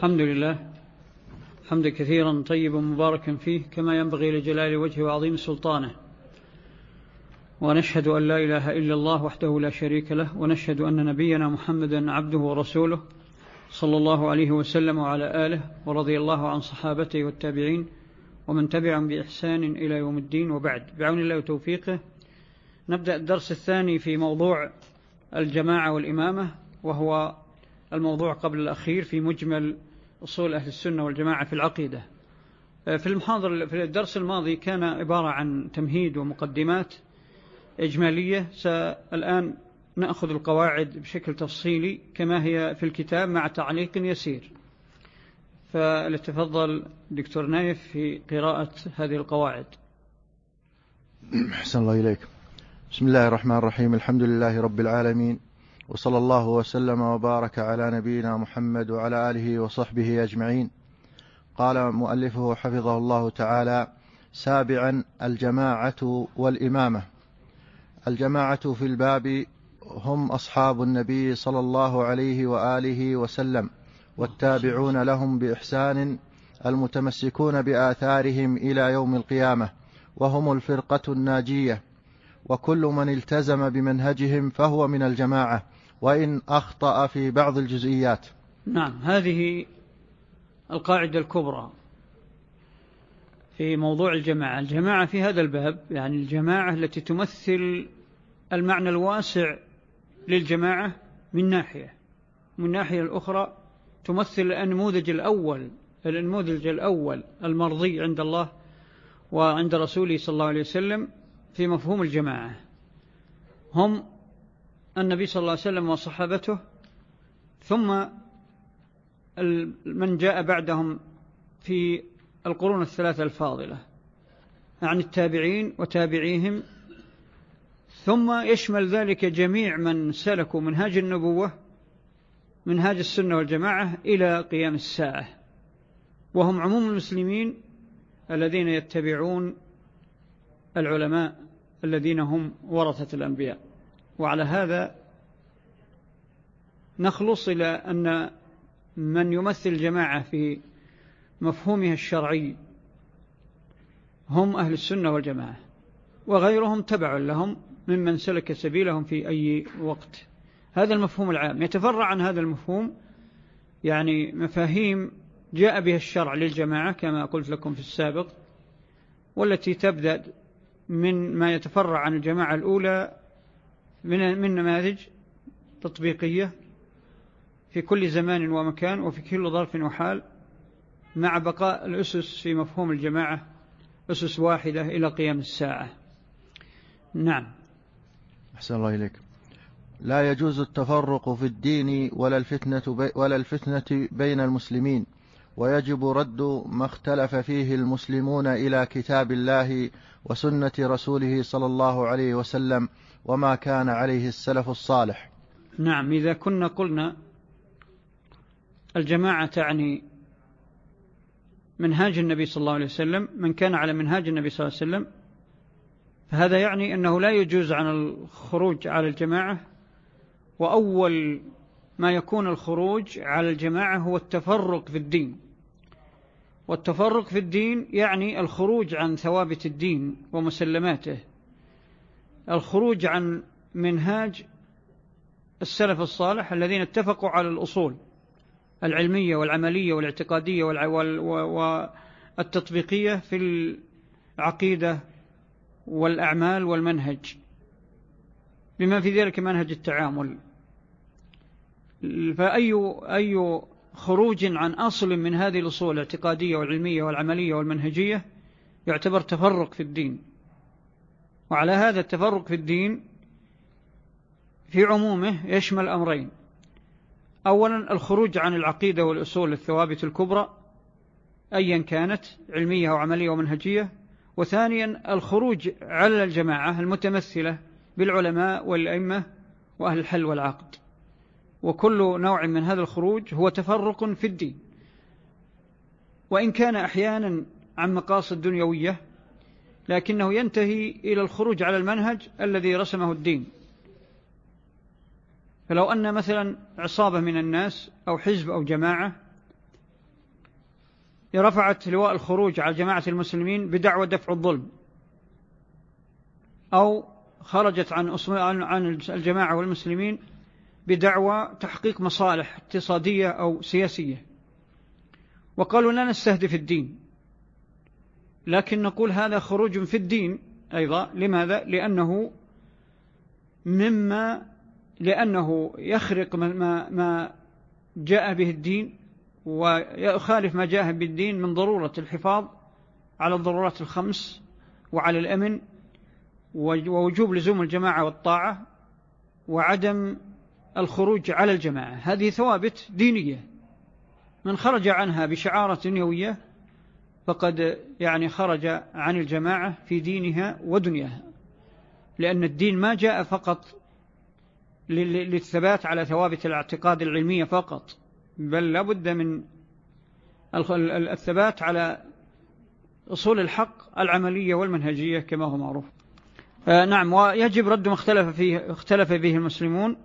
الحمد لله. حمد كثيرا طيبا مباركا فيه كما ينبغي لجلال وجهه وعظيم سلطانه. ونشهد أن لا إله إلا الله وحده لا شريك له ونشهد أن نبينا محمدا عبده ورسوله صلى الله عليه وسلم وعلى آله ورضي الله عن صحابته والتابعين ومن تبعهم بإحسان إلى يوم الدين. وبعد بعون الله وتوفيقه نبدأ الدرس الثاني في موضوع الجماعة والإمامة وهو الموضوع قبل الأخير في مجمل أصول أهل السنة والجماعة في العقيدة. في المحاضر في الدرس الماضي كان عبارة عن تمهيد ومقدمات إجمالية. الآن نأخذ القواعد بشكل تفصيلي كما هي في الكتاب مع تعليق يسير. فلتفضل دكتور نايف في قراءة هذه القواعد. أحسن الله إليك. بسم الله الرحمن الرحيم. الحمد لله رب العالمين. وصلى الله وسلم وبارك على نبينا محمد وعلى آله وصحبه أجمعين. قال مؤلفه حفظه الله تعالى سابعا الجماعة والإمامة. الجماعة في الباب هم أصحاب النبي صلى الله عليه وآله وسلم والتابعون لهم بإحسان المتمسكون بآثارهم إلى يوم القيامة وهم الفرقة الناجية. وكل من التزم بمنهجهم فهو من الجماعة وإن أخطأ في بعض الجزئيات. نعم هذه القاعدة الكبرى في موضوع الجماعة. الجماعة في هذا الباب يعني الجماعة التي تمثل المعنى الواسع للجماعة من ناحية. من ناحية الأخرى تمثل النموذج الأول النموذج الأول المرضي عند الله وعند رسوله صلى الله عليه وسلم في مفهوم الجماعة. هم النبي صلى الله عليه وسلم وصحابته ثم من جاء بعدهم في القرون الثلاثة الفاضلة يعني التابعين وتابعيهم ثم يشمل ذلك جميع من سلكوا منهاج النبوة منهاج السنة والجماعة إلى قيام الساعة. وهم عموم المسلمين الذين يتبعون العلماء الذين هم ورثة الأنبياء. وعلى هذا نخلص إلى أن من يمثل الجماعة في مفهومها الشرعي هم أهل السنة والجماعة وغيرهم تبع لهم ممن سلك سبيلهم في أي وقت. هذا المفهوم العام. يتفرع عن هذا المفهوم يعني مفاهيم جاء بها الشرع للجماعة كما قلت لكم في السابق والتي تبدأ من ما يتفرع عن الجماعة الأولى من من نماذج تطبيقية في كل زمان ومكان وفي كل ظرف وحال مع بقاء الأسس في مفهوم الجماعة أسس واحدة إلى قيام الساعة. نعم. أحسن الله إليك. لا يجوز التفرق في الدين ولا الفتنة, بي ولا الفتنة بين المسلمين ويجب رد ما اختلف فيه المسلمون إلى كتاب الله وسنة رسوله صلى الله عليه وسلم وما كان عليه السلف الصالح. نعم إذا كنا قلنا الجماعة تعني منهاج النبي صلى الله عليه وسلم من كان على منهاج النبي صلى الله عليه وسلم فهذا يعني أنه لا يجوز عن الخروج على الجماعة وأول ما يكون الخروج على الجماعة هو التفرق في الدين. والتفرق في الدين يعني الخروج عن ثوابت الدين ومسلماته. الخروج عن منهاج السلف الصالح الذين اتفقوا على الأصول العلمية والعملية والاعتقادية والتطبيقية في العقيدة والأعمال والمنهج. بما في ذلك منهج التعامل. فأي أي خروج عن أصل من هذه الأصول الاعتقادية والعلمية والعملية والمنهجية يعتبر تفرق في الدين. وعلى هذا التفرق في الدين في عمومه يشمل أمرين. أولا الخروج عن العقيدة والأصول الثوابت الكبرى أيا كانت علمية وعملية ومنهجية وثانيا الخروج على الجماعة المتمثلة بالعلماء والأئمة وأهل الحل والعقد. وكل نوع من هذا الخروج هو تفرق في الدين. وإن كان أحيانا عن مقاصد دنيوية لكنه ينتهي إلى الخروج على المنهج الذي رسمه الدين. فلو أن مثلا عصابة من الناس أو حزب أو جماعة رفعت لواء الخروج على جماعة المسلمين بدعوى دفع الظلم أو خرجت عن عن الجماعة والمسلمين بدعوى تحقيق مصالح اقتصادية أو سياسية. وقالوا لا نستهدف الدين. لكن نقول هذا خروج في الدين أيضا. لماذا؟ لأنه مما لأنه يخرق ما, ما جاء به الدين ويخالف ما جاء به الدين من ضرورة الحفاظ على الضرورات الخمس وعلى الأمن ووجوب لزوم الجماعة والطاعة وعدم الخروج على الجماعة. هذه ثوابت دينية. من خرج عنها بشعارة دنيوية فقد يعني خرج عن الجماعة في دينها ودنياها لأن الدين ما جاء فقط للثبات على ثوابت الاعتقاد العلمية فقط بل لابد من الثبات على أصول الحق العملية والمنهجية كما هو معروف. آه نعم ويجب رد ما اختلف فيه, اختلف فيه المسلمون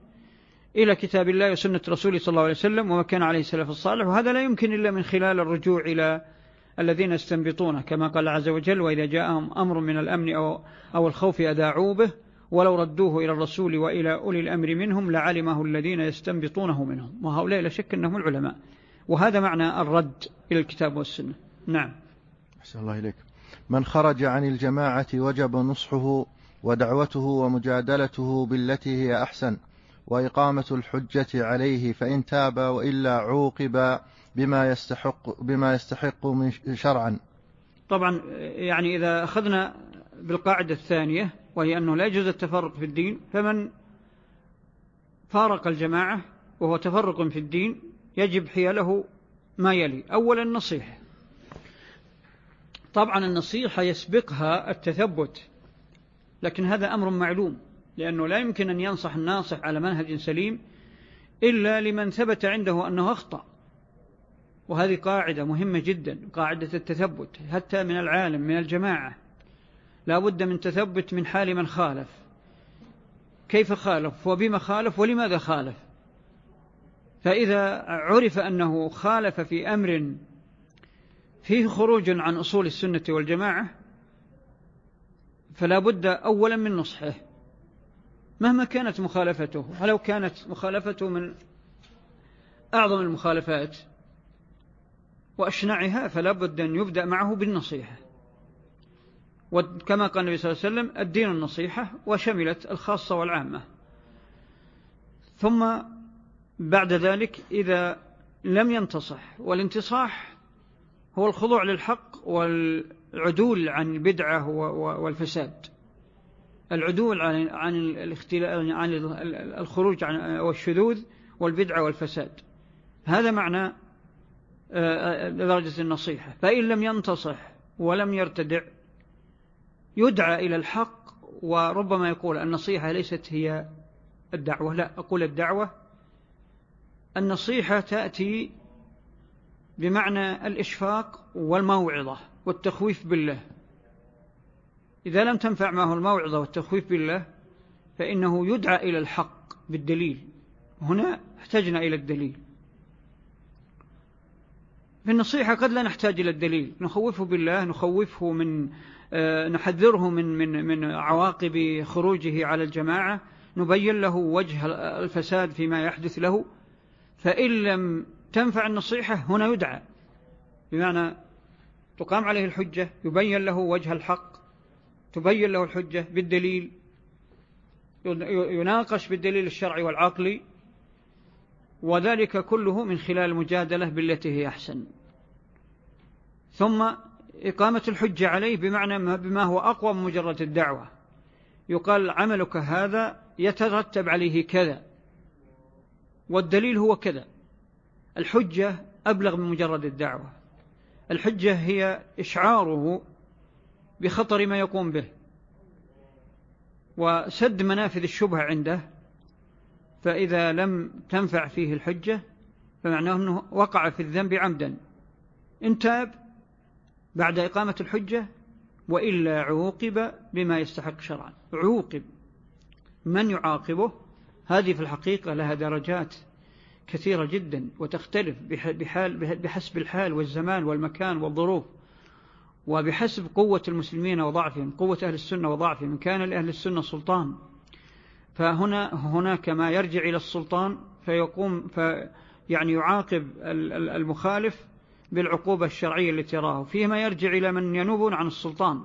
إلى كتاب الله وسنة رسوله صلى الله عليه وسلم وما كان عليه السلف الصالح وهذا لا يمكن إلا من خلال الرجوع إلى الذين يستنبطونه كما قال عز وجل وإذا جاءهم أمر من الأمن أو, أو الخوف أذاعوا به ولو ردوه إلى الرسول وإلى أولي الأمر منهم لعلمه الذين يستنبطونه منهم. وهؤلاء لا شك أنهم العلماء. وهذا معنى الرد إلى الكتاب والسنة. نعم. أحسن الله إليك. من خرج عن الجماعة وجب نصحه ودعوته ومجادلته بالتي هي أحسن وإقامة الحجة عليه فإن تاب وإلا عوقب بما يستحق بما يستحق من شرعا. طبعا يعني إذا أخذنا بالقاعدة الثانية وهي أنه لا يجوز التفرق في الدين فمن فارق الجماعة وهو تفرق في الدين يجب حياله ما يلي. أولا النصيحة. طبعا النصيحة يسبقها التثبت لكن هذا أمر معلوم لأنه لا يمكن أن ينصح الناصح على منهج سليم إلا لمن ثبت عنده أنه أخطأ. وهذه قاعدة مهمة جدا قاعدة التثبت حتى من العالم من الجماعة. لا بد من تثبت من حال من خالف. كيف خالف؟ وبما خالف؟ ولماذا خالف؟ فإذا عرف أنه خالف في أمر فيه خروج عن أصول السنة والجماعة فلا بد أولا من نصحه. مهما كانت مخالفته ولو كانت مخالفته من أعظم المخالفات وأشنعها فلا بد أن يبدأ معه بالنصيحة. وكما قال النبي صلى الله عليه وسلم الدين النصيحة وشملت الخاصة والعامة. ثم بعد ذلك إذا لم ينتصح والانتصاح هو الخضوع للحق والعدول عن البدعة والفساد. العدول عن عن عن الخروج عن والشذوذ والبدعة والفساد. هذا معنى درجة النصيحة. فإن لم ينتصح ولم يرتدع يدعى إلى الحق وربما يقول النصيحة ليست هي الدعوة. لا أقول الدعوة. النصيحة تأتي بمعنى الإشفاق والموعظة والتخويف بالله. إذا لم تنفع معه الموعظة والتخويف بالله فإنه يدعى إلى الحق بالدليل. هنا احتجنا إلى الدليل. في النصيحة قد لا نحتاج إلى الدليل. نخوفه بالله نخوفه من آه، نحذره من من من عواقب خروجه على الجماعة. نبين له وجه الفساد فيما يحدث له. فإن لم تنفع النصيحة هنا يدعى. بمعنى تقام عليه الحجة يبين له وجه الحق تبين له الحجة بالدليل يناقش بالدليل الشرعي والعقلي. وذلك كله من خلال المجادلة بالتي هي أحسن. ثم إقامة الحجة عليه بمعنى بما هو أقوى من مجرد الدعوة. يقال عملك هذا يترتب عليه كذا والدليل هو كذا. الحجة أبلغ من مجرد الدعوة. الحجة هي إشعاره بخطر ما يقوم به وسد منافذ الشبهة عنده فإذا لم تنفع فيه الحجة فمعناه أنه وقع في الذنب عمدا. إن تاب بعد إقامة الحجة وإلا عوقب بما يستحق شرعا. عوقب. من يعاقبه؟ هذه في الحقيقة لها درجات كثيرة جدا وتختلف بحال بحسب الحال والزمان والمكان والظروف. وبحسب قوة المسلمين وضعفهم قوة أهل السنة وضعفهم إن كان لأهل السنة سلطان فهنا هناك ما يرجع إلى السلطان فيقوم في يعني يعاقب المخالف بالعقوبة الشرعية التي رآه. فيما يرجع إلى من ينوبون عن السلطان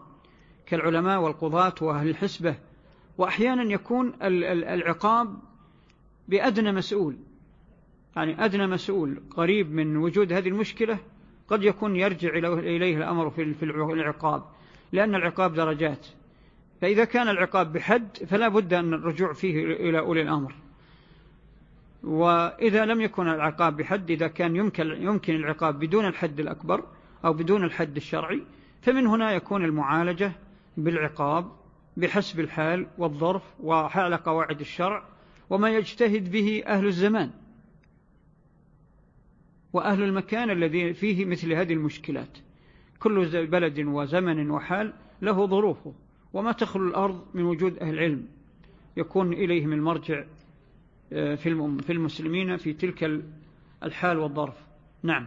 كالعلماء والقضاة وأهل الحسبة. وأحيانا يكون العقاب بأدنى مسؤول. يعني أدنى مسؤول قريب من وجود هذه المشكلة قد يكون يرجع إليه الأمر في العقاب. لأن العقاب درجات. فإذا كان العقاب بحد فلا بد أن الرجوع فيه إلى أولي الأمر. وإذا لم يكن العقاب بحد إذا كان يمكن, يمكن العقاب بدون الحد الأكبر أو بدون الحد الشرعي فمن هنا يكون المعالجة بالعقاب بحسب الحال والظرف وحال قواعد الشرع وما يجتهد به أهل الزمان وأهل المكان الذي فيه مثل هذه المشكلات. كل بلد وزمن وحال له ظروفه. وما تخلو الأرض من وجود أهل العلم. يكون إليهم المرجع آه، في المسلمين في تلك الحال والظرف. نعم.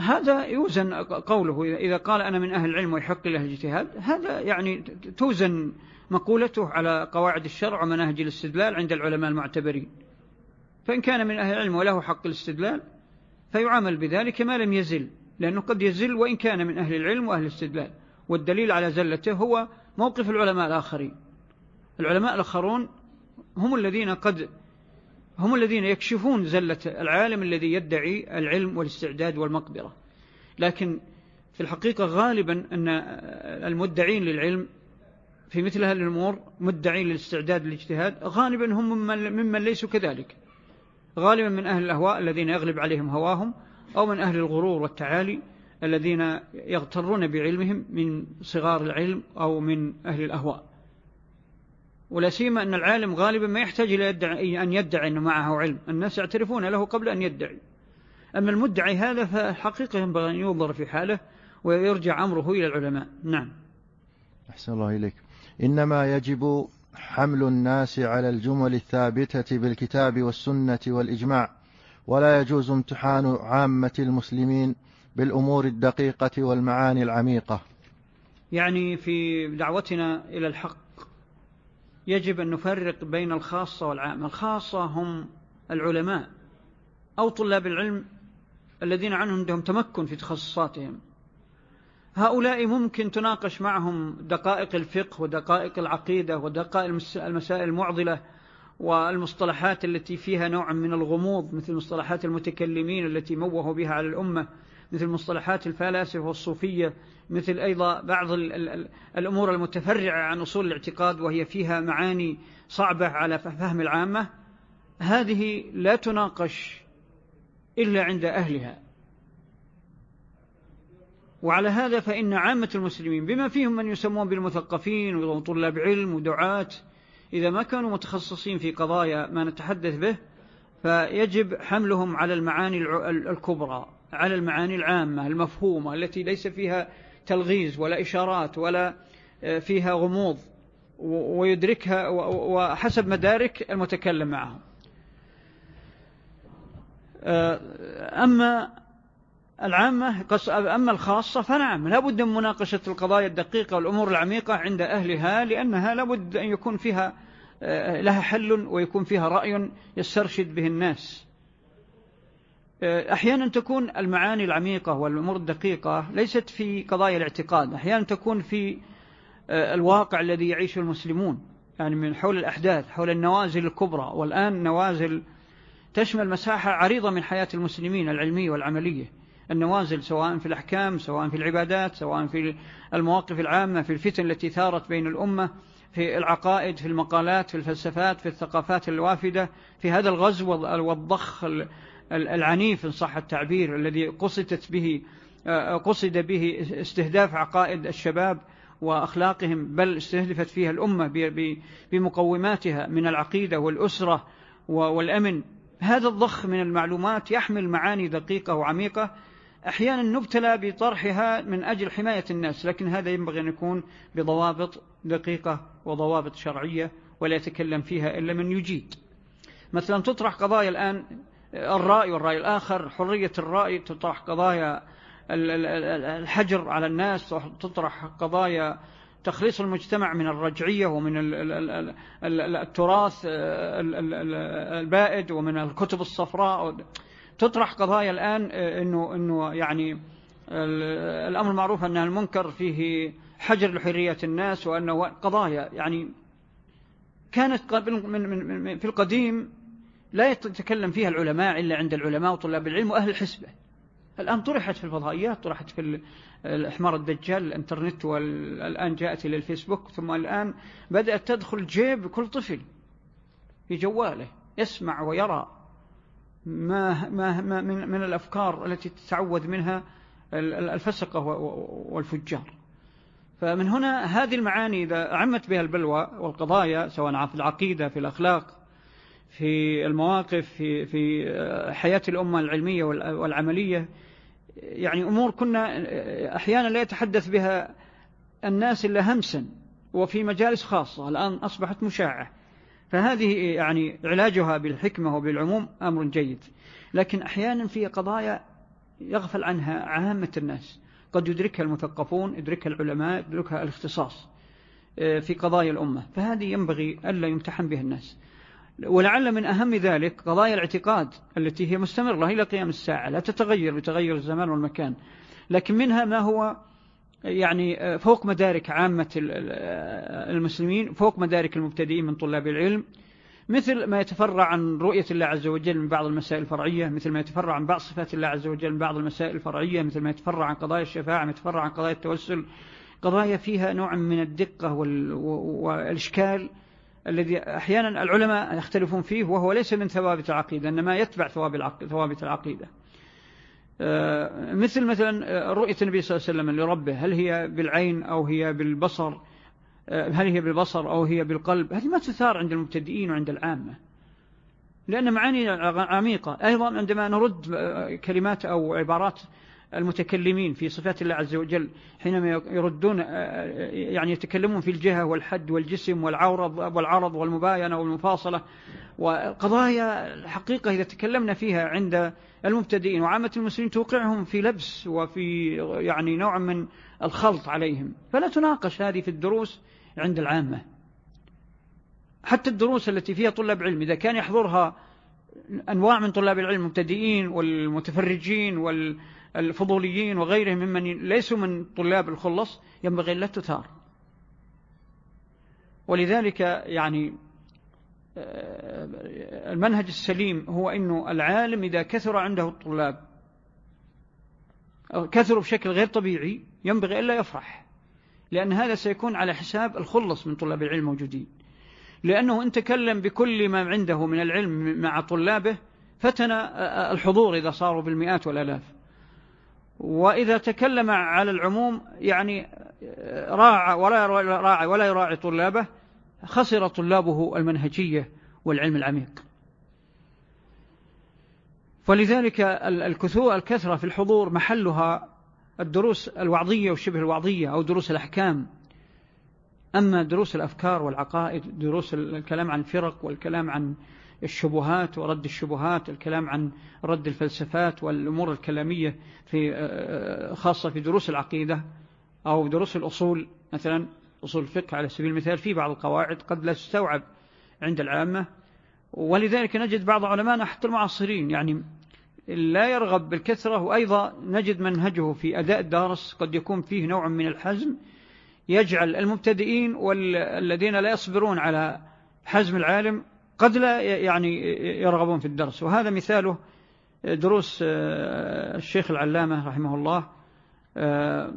هذا يوزن قوله إذا قال أنا من أهل العلم ويحق له الاجتهاد هذا يعني توزن مقولته على قواعد الشرع ومناهج الاستدلال عند العلماء المعتبرين. فإن كان من أهل العلم وله حق الاستدلال فيعامل بذلك ما لم يزل لأنه قد يزل وإن كان من أهل العلم وأهل الاستدلال. والدليل على زلته هو موقف العلماء الآخرين. العلماء الآخرون هم الذين قد هم الذين يكشفون زلة العالم الذي يدعي العلم والاستعداد والمقدرة. لكن في الحقيقة غالبا أن المدعين للعلم في مثل هذه الأمور مدعين للاستعداد للاجتهاد غالبا هم ممن, ليسوا كذلك. غالبا من أهل الأهواء الذين يغلب عليهم هواهم أو من أهل الغرور والتعالي الذين يغترون بعلمهم من صغار العلم أو من أهل الأهواء. ولا سيما أن العالم غالبا ما يحتاج إلى يدعي أن يدعي أنه معه علم. الناس يعترفون له قبل أن يدعي. أما المدعي هذا فحقيقة ينبغي أن ينظر في حاله ويرجع أمره إلى العلماء. نعم. أحسن الله إليك. إنما يجب حمل الناس على الجمل الثابتة بالكتاب والسنة والإجماع ولا يجوز امتحان عامة المسلمين بالأمور الدقيقة والمعاني العميقة. يعني في دعوتنا إلى الحق يجب أن نفرق بين الخاصة والعامة. الخاصة هم العلماء أو طلاب العلم الذين عنهم عندهم تمكن في تخصصاتهم. هؤلاء ممكن تناقش معهم دقائق الفقه ودقائق العقيدة ودقائق المسائل المعضلة والمصطلحات التي فيها نوع من الغموض مثل مصطلحات المتكلمين التي موهوا بها على الأمة مثل مصطلحات الفلاسفة والصوفية مثل أيضا بعض الأمور المتفرعة عن أصول الاعتقاد وهي فيها معاني صعبة على فهم العامة. هذه لا تناقش إلا عند أهلها. وعلى هذا فإن عامة المسلمين بما فيهم من يسمون بالمثقفين وطلاب علم ودعاة إذا ما كانوا متخصصين في قضايا ما نتحدث به فيجب حملهم على المعاني الكبرى على المعاني العامة المفهومة التي ليس فيها تلغيز ولا إشارات ولا آه، فيها غموض ويدركها وحسب مدارك المتكلم معهم. آه، أما العامة أما الخاصة فنعم لا بد من مناقشة القضايا الدقيقة والأمور العميقة عند أهلها لأنها لا بد أن يكون فيها آه، لها حل ويكون فيها رأي يسترشد به الناس. آه، أحيانا تكون المعاني العميقة والأمور الدقيقة ليست في قضايا الاعتقاد أحيانا تكون في آه، الواقع الذي يعيشه المسلمون يعني من حول الأحداث حول النوازل الكبرى. والآن نوازل تشمل مساحة عريضة من حياة المسلمين العلمية والعملية. النوازل سواء في الأحكام سواء في العبادات سواء في المواقف العامة في الفتن التي ثارت بين الأمة في العقائد في المقالات في الفلسفات في الثقافات الوافدة في هذا الغزو والضخ العنيف إن صح التعبير الذي قصدت به قصد به استهداف عقائد الشباب وأخلاقهم بل استهدفت فيها الأمة بمقوماتها من العقيدة والأسرة والأمن. هذا الضخ من المعلومات يحمل معاني دقيقة وعميقة أحيانا نبتلى بطرحها من أجل حماية الناس لكن هذا ينبغي أن يكون بضوابط دقيقة وضوابط شرعية ولا يتكلم فيها إلا من يجيد. مثلا تطرح قضايا الآن الرأي والرأي الآخر حرية الرأي تطرح قضايا الحجر على الناس تطرح قضايا تخليص المجتمع من الرجعية ومن التراث البائد ومن الكتب الصفراء. تطرح قضايا الآن إنه, إنه يعني الأمر معروف أن المنكر فيه حجر لحرية الناس وأنه قضايا. يعني كانت في القديم لا يتكلم فيها العلماء إلا عند العلماء وطلاب العلم وأهل الحسبة. الآن طرحت في الفضائيات طرحت في الإحمار الدجال الإنترنت والآن جاءت إلى الفيسبوك ثم الآن بدأت تدخل جيب كل طفل في جواله يسمع ويرى. ما, ما, ما من, من الأفكار التي تتعود منها الفسقة والفجار. فمن هنا هذه المعاني إذا عمت بها البلوى والقضايا سواء في العقيدة في الأخلاق في المواقف في, في حياة الأمة العلمية والعملية يعني أمور كنا أحيانا لا يتحدث بها الناس إلا همسا وفي مجالس خاصة. الآن أصبحت مشاعة. فهذه يعني علاجها بالحكمة وبالعموم أمر جيد. لكن أحيانا في قضايا يغفل عنها عامة الناس. قد يدركها المثقفون يدركها العلماء يدركها الاختصاص آه، في قضايا الأمة. فهذه ينبغي ألا يمتحن بها الناس. ولعل من أهم ذلك قضايا الاعتقاد التي هي مستمرة إلى قيام الساعة. لا تتغير بتغير الزمان والمكان. لكن منها ما هو يعني آه، فوق مدارك عامة المسلمين فوق مدارك المبتدئين من طلاب العلم مثل ما يتفرع عن رؤية الله عز وجل من بعض المسائل الفرعية مثل ما يتفرع عن بعض صفات الله عز وجل من بعض المسائل الفرعية مثل ما يتفرع عن قضايا الشفاعة ما يتفرع عن قضايا التوسل. قضايا فيها نوع من الدقة والإشكال الذي أحيانا العلماء يختلفون فيه وهو ليس من ثوابت العقيدة إنما يتبع ثوابت العقيدة. آه، مثل مثلا رؤية النبي صلى الله عليه وسلم لربه. هل هي بالعين أو هي بالبصر؟ آه، هل هي بالبصر أو هي بالقلب؟ هذه ما تثار عند المبتدئين وعند العامة لأن معاني عميقة. أيضا عندما نرد آه، كلمات أو عبارات المتكلمين في صفات الله عز وجل حينما يردون آه، يعني يتكلمون في الجهة والحد والجسم والعرض والعرض والمباينة والمفاصلة وقضايا الحقيقة إذا تكلمنا فيها عند المبتدئين وعامة المسلمين توقعهم في لبس وفي يعني نوع من الخلط عليهم. فلا تناقش هذه في الدروس عند العامة. حتى الدروس التي فيها طلاب علم إذا كان يحضرها أنواع من طلاب العلم المبتدئين والمتفرجين والفضوليين وغيرهم ممن ليسوا من طلاب الخلص ينبغي لا تثار. ولذلك يعني المنهج السليم هو أنه العالم إذا كثر عنده الطلاب كثروا بشكل غير طبيعي ينبغي ألا يفرح لأن هذا سيكون على حساب الخلص من طلاب العلم موجودين لأنه إن تكلم بكل ما عنده من العلم مع طلابه فتن الحضور إذا صاروا بالمئات والألاف. وإذا تكلم على العموم يعني راعى ولا راعى ولا يراعي طلابه خسر طلابه المنهجية والعلم العميق. الكثوة الكثرة في الحضور محلها الدروس الوعظية وشبه الوعظية أو دروس الأحكام. أما دروس الأفكار والعقائد دروس الكلام عن الفرق والكلام عن الشبهات ورد الشبهات الكلام عن رد الفلسفات والأمور الكلامية في آه، خاصة في دروس العقيدة أو دروس الأصول مثلا. أصول الفقه على سبيل المثال في بعض القواعد قد لا تستوعب عند العامة ولذلك نجد بعض علماء حتى المعاصرين يعني لا يرغب بالكثرة وأيضا نجد منهجه في أداء الدارس قد يكون فيه نوع من الحزم يجعل المبتدئين والذين لا يصبرون على حزم العالم قد لا يعني يرغبون في الدرس. وهذا مثاله دروس آه، الشيخ العلامة رحمه الله آه،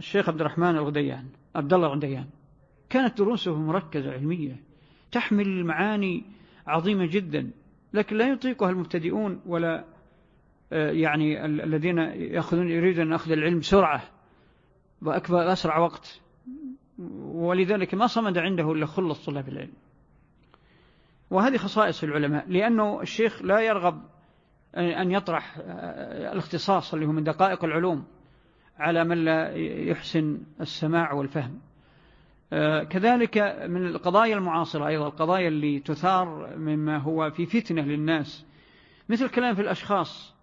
الشيخ عبد الرحمن الغديان عبد الله الغديان كانت دروسه مركزة علمية تحمل معاني عظيمة جدا لكن لا يطيقها المبتدئون ولا آه، يعني الذين يأخذون يريدون أن أخذ العلم بسرعة وأكبر أسرع وقت. ولذلك ما صمد عنده إلا خلص طلاب العلم. وهذه خصائص العلماء لأنه الشيخ لا يرغب أن يطرح آه، الاختصاص اللي هو من دقائق العلوم. على من لا يحسن السماع والفهم. آه، كذلك من القضايا المعاصرة أيضا القضايا اللي تثار مما هو في فتنة للناس. مثل الكلام في الأشخاص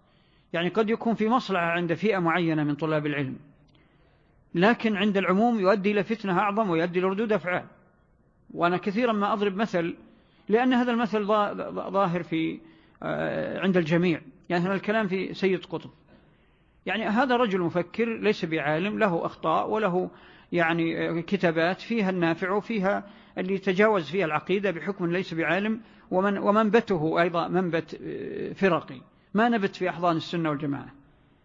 يعني قد يكون في مصلحة عند فئة معينة من طلاب العلم لكن عند العموم يؤدي إلى فتنة أعظم ويؤدي إلى ردود أفعال. وأنا كثيرا ما أضرب مثل لأن هذا المثل ظاهر في آه، عند الجميع. يعني الكلام في سيد قطب. يعني هذا رجل مفكر ليس بعالم له أخطاء وله يعني كتابات فيها النافع وفيها اللي يتجاوز فيها العقيدة بحكم ليس بعالم ومن ومنبته أيضا منبت فرقي. ما نبت في أحضان السنة والجماعة.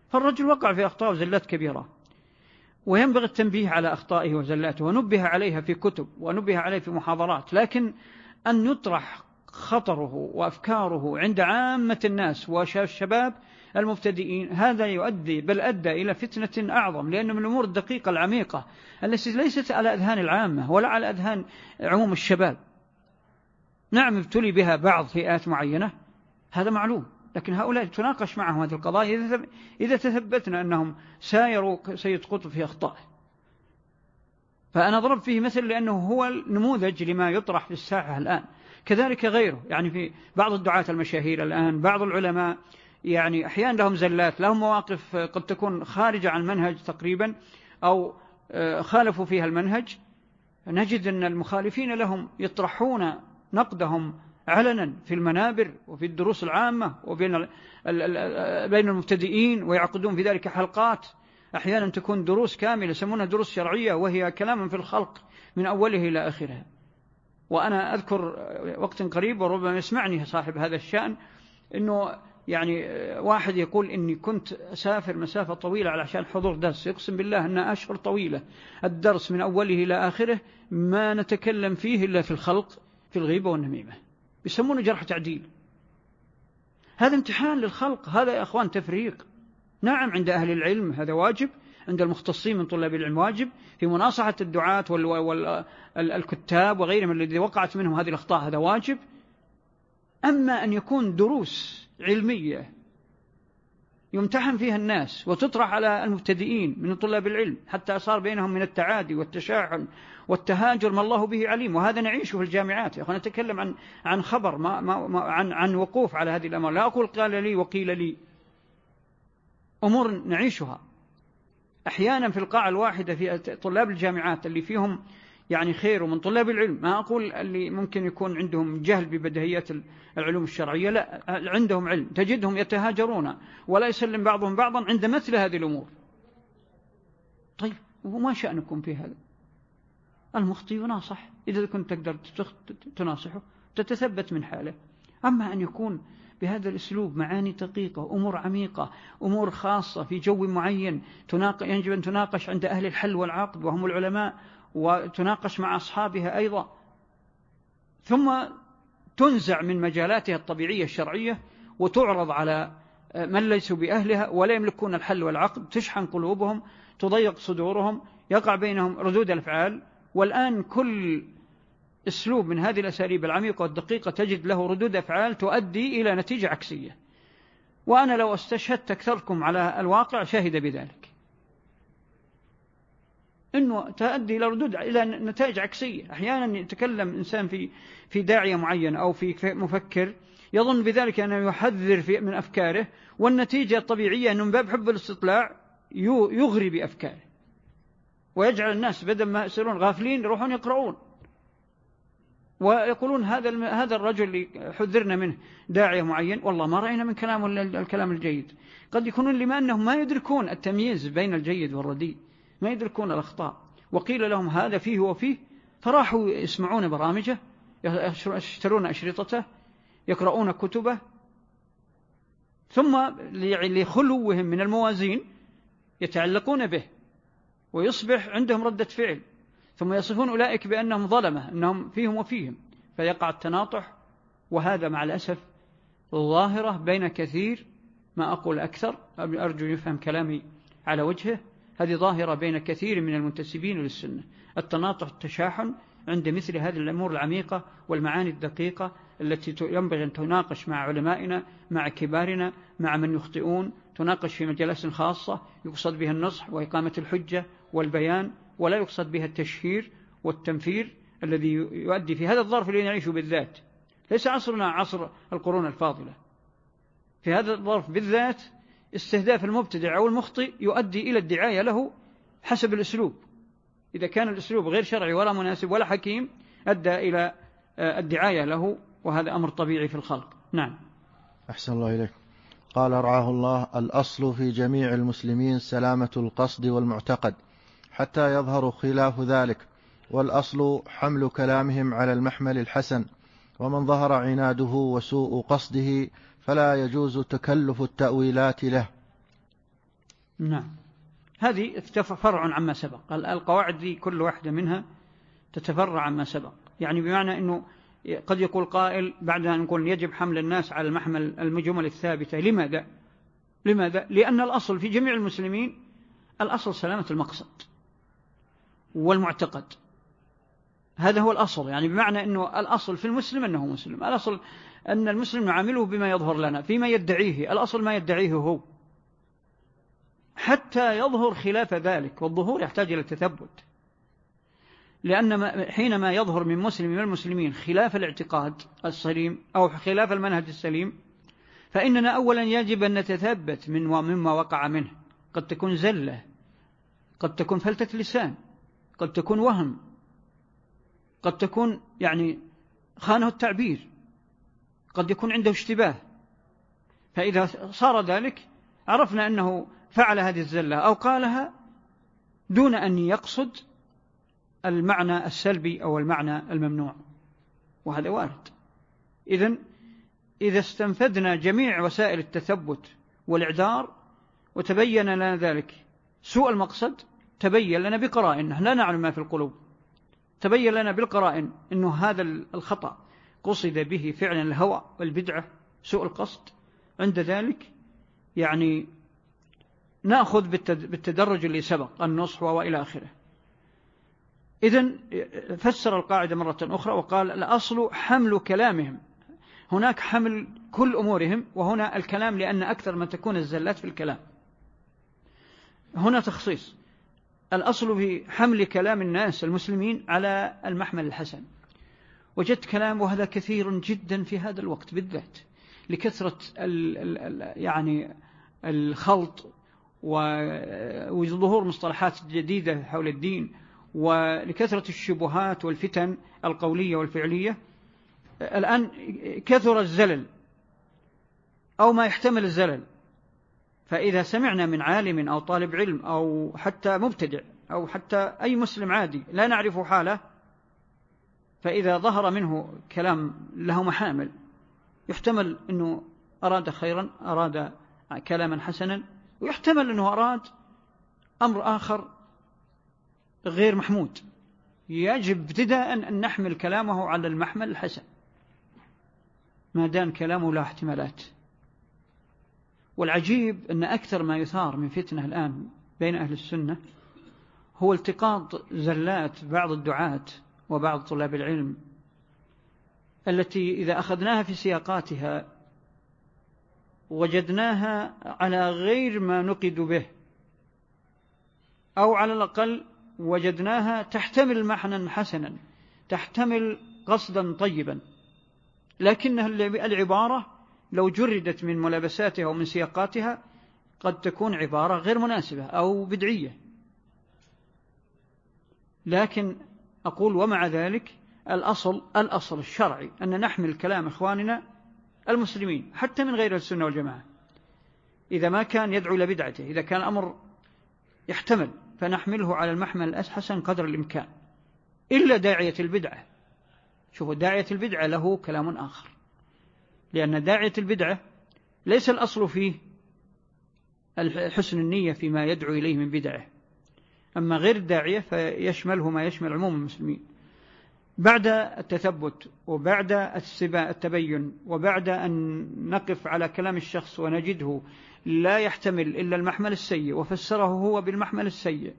فالرجل وقع في أخطاء وزلات كبيرة. وينبغي التنبيه على أخطائه وزلاته ونبه عليها في كتب ونبه عليه في محاضرات. لكن أن يطرح خطره وأفكاره عند عامة الناس والشباب المبتدئين. هذا يؤدي بل أدى إلى فتنة أعظم لأنه من الأمور الدقيقة العميقة التي ليست على أذهان العامة ولا على أذهان عموم الشباب. نعم ابتلي بها بعض فئات معينة هذا معلوم لكن هؤلاء تناقش معهم هذه القضايا إذا تثبتنا أنهم سايروا سيد قطب في أخطائه فأنا ضربت فيه مثل لأنه هو النموذج لما يطرح في الساحة الآن. كذلك غيره يعني في بعض الدعاة المشاهير الآن بعض العلماء يعني أحيانا لهم زلات لهم مواقف قد تكون خارجة عن المنهج تقريبا أو آه، خالفوا فيها المنهج. نجد أن المخالفين لهم يطرحون نقدهم علنا في المنابر وفي الدروس العامة وبين بين المبتدئين ويعقدون في ذلك حلقات. أحيانا تكون دروس كاملة يسمونها دروس شرعية وهي كلام في الخلق من أوله إلى آخره. وأنا أذكر وقت قريب وربما يسمعني صاحب هذا الشأن أنه يعني واحد يقول إني كنت أسافر مسافة طويلة علشان حضور درس. يقسم بالله أنها أشهر طويلة. الدرس من أوله إلى آخره ما نتكلم فيه إلا في الخلق في الغيبة والنميمة. يسمونه جرح تعديل. هذا امتحان للخلق. هذا يا أخوان تفريق. نعم عند أهل العلم هذا واجب. عند المختصين من طلاب العلم واجب. في مناصحة الدعاة والكتاب وغيرهم الذي وقعت منهم هذه الأخطاء هذا واجب. أما أن يكون دروس علمية يمتحن فيها الناس وتطرح على المبتدئين من طلاب العلم حتى صار بينهم من التعادي والتشاحن والتهاجر ما الله به عليم. وهذا نعيشه في الجامعات يا أخي نتكلم عن عن خبر ما ما عن عن وقوف على هذه الأمر لا أقول قال لي وقيل لي. أمور نعيشها. أحيانا في القاعة الواحدة في طلاب الجامعات اللي فيهم يعني خير ومن طلاب العلم. ما أقول اللي ممكن يكون عندهم جهل ببدهيات العلوم الشرعية لا عندهم علم تجدهم يتهاجرون ولا يسلم بعضهم بعضا عند مثل هذه الأمور. طيب وما شأنكم في هذا؟ المخطي يناصح. إذا كنت تقدر تناصحه تتثبت من حاله. أما أن يكون بهذا الأسلوب معاني دقيقة أمور عميقة أمور خاصة في جو معين يجب أن تناقش عند أهل الحل والعقد وهم العلماء وتناقش مع أصحابها أيضا. ثم تنزع من مجالاتها الطبيعية الشرعية وتعرض على من ليسوا بأهلها ولا يملكون الحل والعقد تشحن قلوبهم تضيق صدورهم يقع بينهم ردود الأفعال. والآن كل أسلوب من هذه الأساليب العميقة والدقيقة تجد له ردود أفعال تؤدي إلى نتيجة عكسية. وأنا لو استشهدت أكثركم على الواقع شهد بذلك. أنه تؤدي إلى ردود إلى نتائج عكسية. أحيانا يتكلم إنسان في في داعية معينة أو في مفكر يظن بذلك أنه يحذر في من أفكاره والنتيجة الطبيعية أنه من باب حب الاستطلاع يغري بأفكاره. ويجعل الناس بدل ما يصيرون غافلين يروحون يقرؤون. ويقولون هذا هذا الرجل اللي حذرنا منه داعية معين والله ما رأينا من كلامه الكلام الجيد. قد يكونون لما أنهم ما يدركون التمييز بين الجيد والرديء. ما يدركون الأخطاء. وقيل لهم هذا فيه وفيه. فراحوا يسمعون برامجه يشترون أشرطته يقرؤون كتبه. ثم لخلوهم من الموازين يتعلقون به ويصبح عندهم ردة فعل. ثم يصفون أولئك بأنهم ظلمة أنهم فيهم وفيهم. فيقع التناطح. وهذا مع الأسف ظاهرة بين كثير ما أقول أكثر أرجو يفهم كلامي على وجهه. هذه ظاهرة بين كثير من المنتسبين للسنة. التناطح التشاحن عند مثل هذه الأمور العميقة والمعاني الدقيقة التي ينبغي أن تناقش مع علمائنا مع كبارنا مع من يخطئون. تناقش في مجالس خاصة يقصد بها النصح وإقامة الحجة والبيان ولا يقصد بها التشهير والتنفير الذي يؤدي في هذا الظرف الذي نعيشه بالذات. ليس عصرنا عصر القرون الفاضلة. في هذا الظرف بالذات استهداف المبتدع أو المخطئ يؤدي إلى الدعاية له حسب الأسلوب. إذا كان الأسلوب غير شرعي ولا مناسب ولا حكيم أدى إلى آه، الدعاية له وهذا أمر طبيعي في الخلق. نعم. أحسن الله إليك قال رعاه الله الأصل في جميع المسلمين سلامة القصد والمعتقد حتى يظهر خلاف ذلك والأصل حمل كلامهم على المحمل الحسن ومن ظهر عناده وسوء قصده فلا يجوز تكلف التأويلات له. نعم. هذه فرع عما سبق. القواعد دي كل واحدة منها تتفرع عما سبق. يعني بمعنى أنه قد يقول قائل بعد أن نقول يجب حمل الناس على المحمل الجمل الثابتة. لماذا؟ لماذا؟ لأن الأصل في جميع المسلمين الأصل سلامة المقصد والمعتقد. هذا هو الأصل. يعني بمعنى أنه الأصل في المسلم أنه مسلم. الأصل أن المسلم نعامله بما يظهر لنا فيما يدعيه الأصل ما يدعيه هو. حتى يظهر خلاف ذلك والظهور يحتاج إلى التثبت. لأن حينما يظهر من مسلم من المسلمين خلاف الاعتقاد السليم أو خلاف المنهج السليم فإننا أولا يجب أن نتثبت من مما وقع منه. قد تكون زلة قد تكون فلتة لسان قد تكون وهم قد تكون يعني خانة التعبير. قد يكون عنده اشتباه. فإذا صار ذلك عرفنا أنه فعل هذه الزلة أو قالها دون أن يقصد المعنى السلبي أو المعنى الممنوع. وهذا وارد. إذن إذا استنفذنا جميع وسائل التثبت والإعذار وتبين لنا ذلك سوء المقصد تبين لنا بقرائن لا نعلم ما في القلوب تبين لنا بالقرائن أنه هذا الخطأ. قصد به فعلا الهوى والبدعة سوء القصد. عند ذلك يعني نأخذ بالتدرج اللي سبق النصح وإلى آخره. إذا فسر القاعدة مرة أخرى وقال الأصل حمل كلامهم. هناك حمل كل أمورهم وهنا الكلام لأن أكثر ما تكون الزلات في الكلام. هنا تخصيص. الأصل في حمل كلام الناس المسلمين على المحمل الحسن. وجدت كلام وهذا كثير جدا في هذا الوقت بالذات لكثرة ال ال يعني الخلط وظهور مصطلحات جديدة حول الدين ولكثرة الشبهات والفتن القولية والفعلية. الآن كثر الزلل أو ما يحتمل الزلل. فإذا سمعنا من عالم أو طالب علم أو حتى مبتدع أو حتى أي مسلم عادي لا نعرف حاله فإذا ظهر منه كلام له محامل يحتمل أنه أراد خيرا أراد كلاما حسنا ويحتمل أنه أراد أمر آخر غير محمود. يجب ابتداء أن نحمل كلامه على المحمل الحسن. ما دام كلامه له احتمالات. والعجيب أن أكثر ما يثار من فتنة الآن بين أهل السنة هو التقاط زلات بعض الدعاة وبعض طلاب العلم التي إذا أخذناها في سياقاتها وجدناها على غير ما نقد به أو على الأقل وجدناها تحتمل معنى حسنا تحتمل قصدا طيبا. لكنها العبارة لو جردت من ملابساتها ومن سياقاتها قد تكون عبارة غير مناسبة أو بدعية. لكن أقول ومع ذلك الأصل الأصل الشرعي أن نحمل كلام إخواننا المسلمين حتى من غير السنة والجماعة. إذا ما كان يدعو إلى بدعته إذا كان أمر يحتمل فنحمله على المحمل الأحسن قدر الإمكان. إلا داعية البدعة. شوفوا داعية البدعة له كلام آخر. لأن داعية البدعة ليس الأصل فيه حسن النية فيما يدعو إليه من بدعة. أما غير الداعية فيشمله ما يشمل عموم المسلمين. بعد التثبت وبعد التبين وبعد أن نقف على كلام الشخص ونجده لا يحتمل إلا المحمل السيء وفسره هو بالمحمل السيء.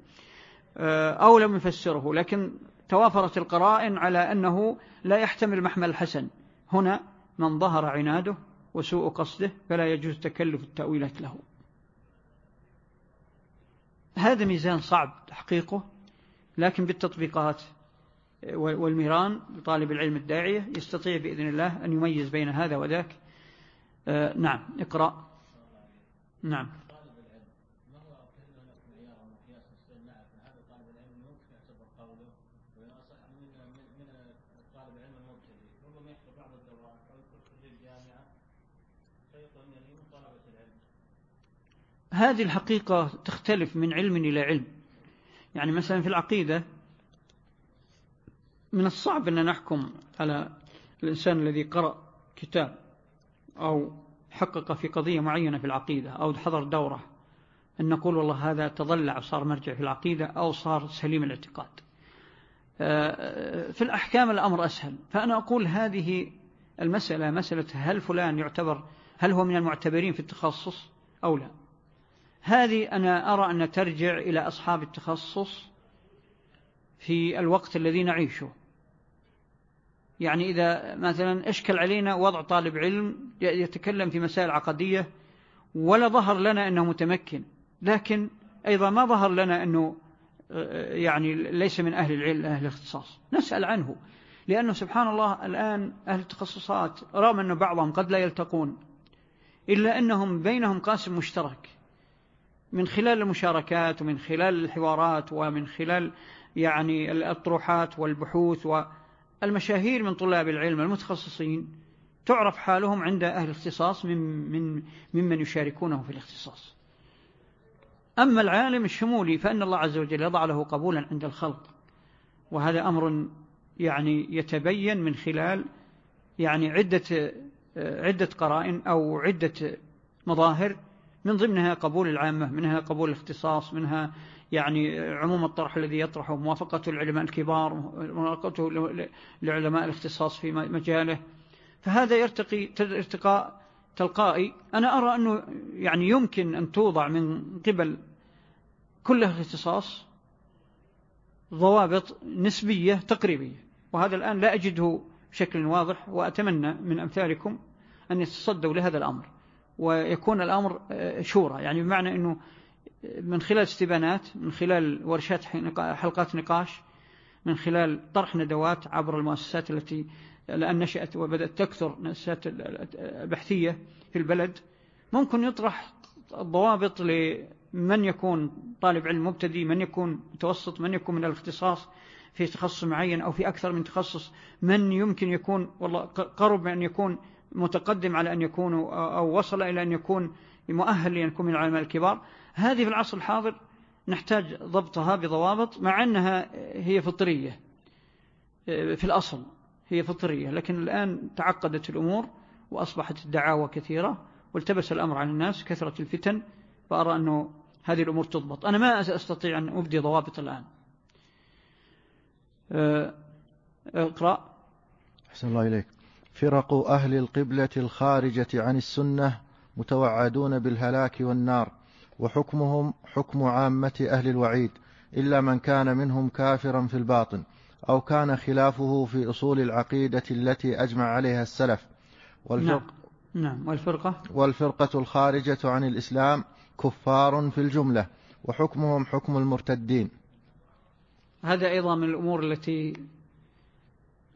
آه، أو لم يفسره لكن توافرت القرائن على أنه لا يحتمل محمل الحسن. هنا من ظهر عناده وسوء قصده فلا يجوز تكلف التأويلات له. هذا ميزان صعب تحقيقه لكن بالتطبيقات والميران لطالب العلم الداعية يستطيع بإذن الله أن يميز بين هذا وذاك. آه، نعم اقرأ. نعم. هذه الحقيقة تختلف من علم إلى علم. يعني مثلا في العقيدة من الصعب أن نحكم على الإنسان الذي قرأ كتاب أو حقق في قضية معينة في العقيدة أو حضر دورة أن نقول والله هذا تضلع وصار مرجع في العقيدة أو صار سليم الاعتقاد. في الأحكام الأمر أسهل. فأنا أقول هذه المسألة مسألة هل فلان يعتبر هل هو من المعتبرين في التخصص أو لا؟ هذه أنا أرى أن ترجع إلى أصحاب التخصص في الوقت الذي نعيشه. يعني إذا مثلا أشكل علينا وضع طالب علم يتكلم في مسائل عقدية ولا ظهر لنا أنه متمكن لكن أيضا ما ظهر لنا أنه يعني ليس من أهل العلم أهل الاختصاص. نسأل عنه لأنه سبحان الله الآن أهل التخصصات رغم أن بعضهم قد لا يلتقون إلا أنهم بينهم قاسم مشترك. من خلال المشاركات ومن خلال الحوارات ومن خلال يعني الأطروحات والبحوث والمشاهير من طلاب العلم المتخصصين تعرف حالهم عند أهل الاختصاص من من ممن يشاركونه في الاختصاص. أما العالم الشمولي فإن الله عز وجل يضع له قبولا عند الخلق وهذا أمر يعني يتبين من خلال يعني عدة عدة قرائن أو عدة مظاهر من ضمنها قبول العامة منها قبول الاختصاص منها يعني عموم الطرح الذي يطرحه موافقة العلماء الكبار موافقته لعلماء الاختصاص في مجاله. فهذا يرتقي ارتقاء تلقائي. أنا أرى أنه يعني يمكن أن توضع من قبل كل اختصاص ضوابط نسبية تقريبية. وهذا الآن لا أجده بشكل واضح وأتمنى من أمثالكم أن يتصدوا لهذا الأمر. ويكون الأمر آه، شورى. يعني بمعنى أنه من خلال استبانات من خلال ورشات حلقات نقاش من خلال طرح ندوات عبر المؤسسات التي الآن نشأت وبدأت تكثر مؤسسات بحثية في البلد ممكن يطرح الضوابط لمن يكون طالب علم مبتدي من يكون متوسط من يكون من الاختصاص في تخصص معين أو في أكثر من تخصص من يمكن يكون والله قرب من أن يكون متقدم على أن يكون أو وصل إلى أن يكون مؤهل لأن يكون من العلماء الكبار. هذه في العصر الحاضر نحتاج ضبطها بضوابط مع أنها هي فطرية في الأصل هي فطرية لكن الآن تعقدت الأمور وأصبحت الدعاوى كثيرة والتبس الأمر على الناس كثرة الفتن فأرى أنه هذه الأمور تضبط. أنا ما أستطيع أن أبدي ضوابط الآن. أقرأ. أحسن الله إليك. فرق أهل القبلة الخارجة عن السنة متوعدون بالهلاك والنار وحكمهم حكم عامة أهل الوعيد إلا من كان منهم كافرا في الباطن أو كان خلافه في أصول العقيدة التي أجمع عليها السلف. والفرق نعم. نعم. والفرقة؟ والفرقة الخارجة عن الإسلام كفار في الجملة وحكمهم حكم المرتدين. هذا أيضا من الأمور التي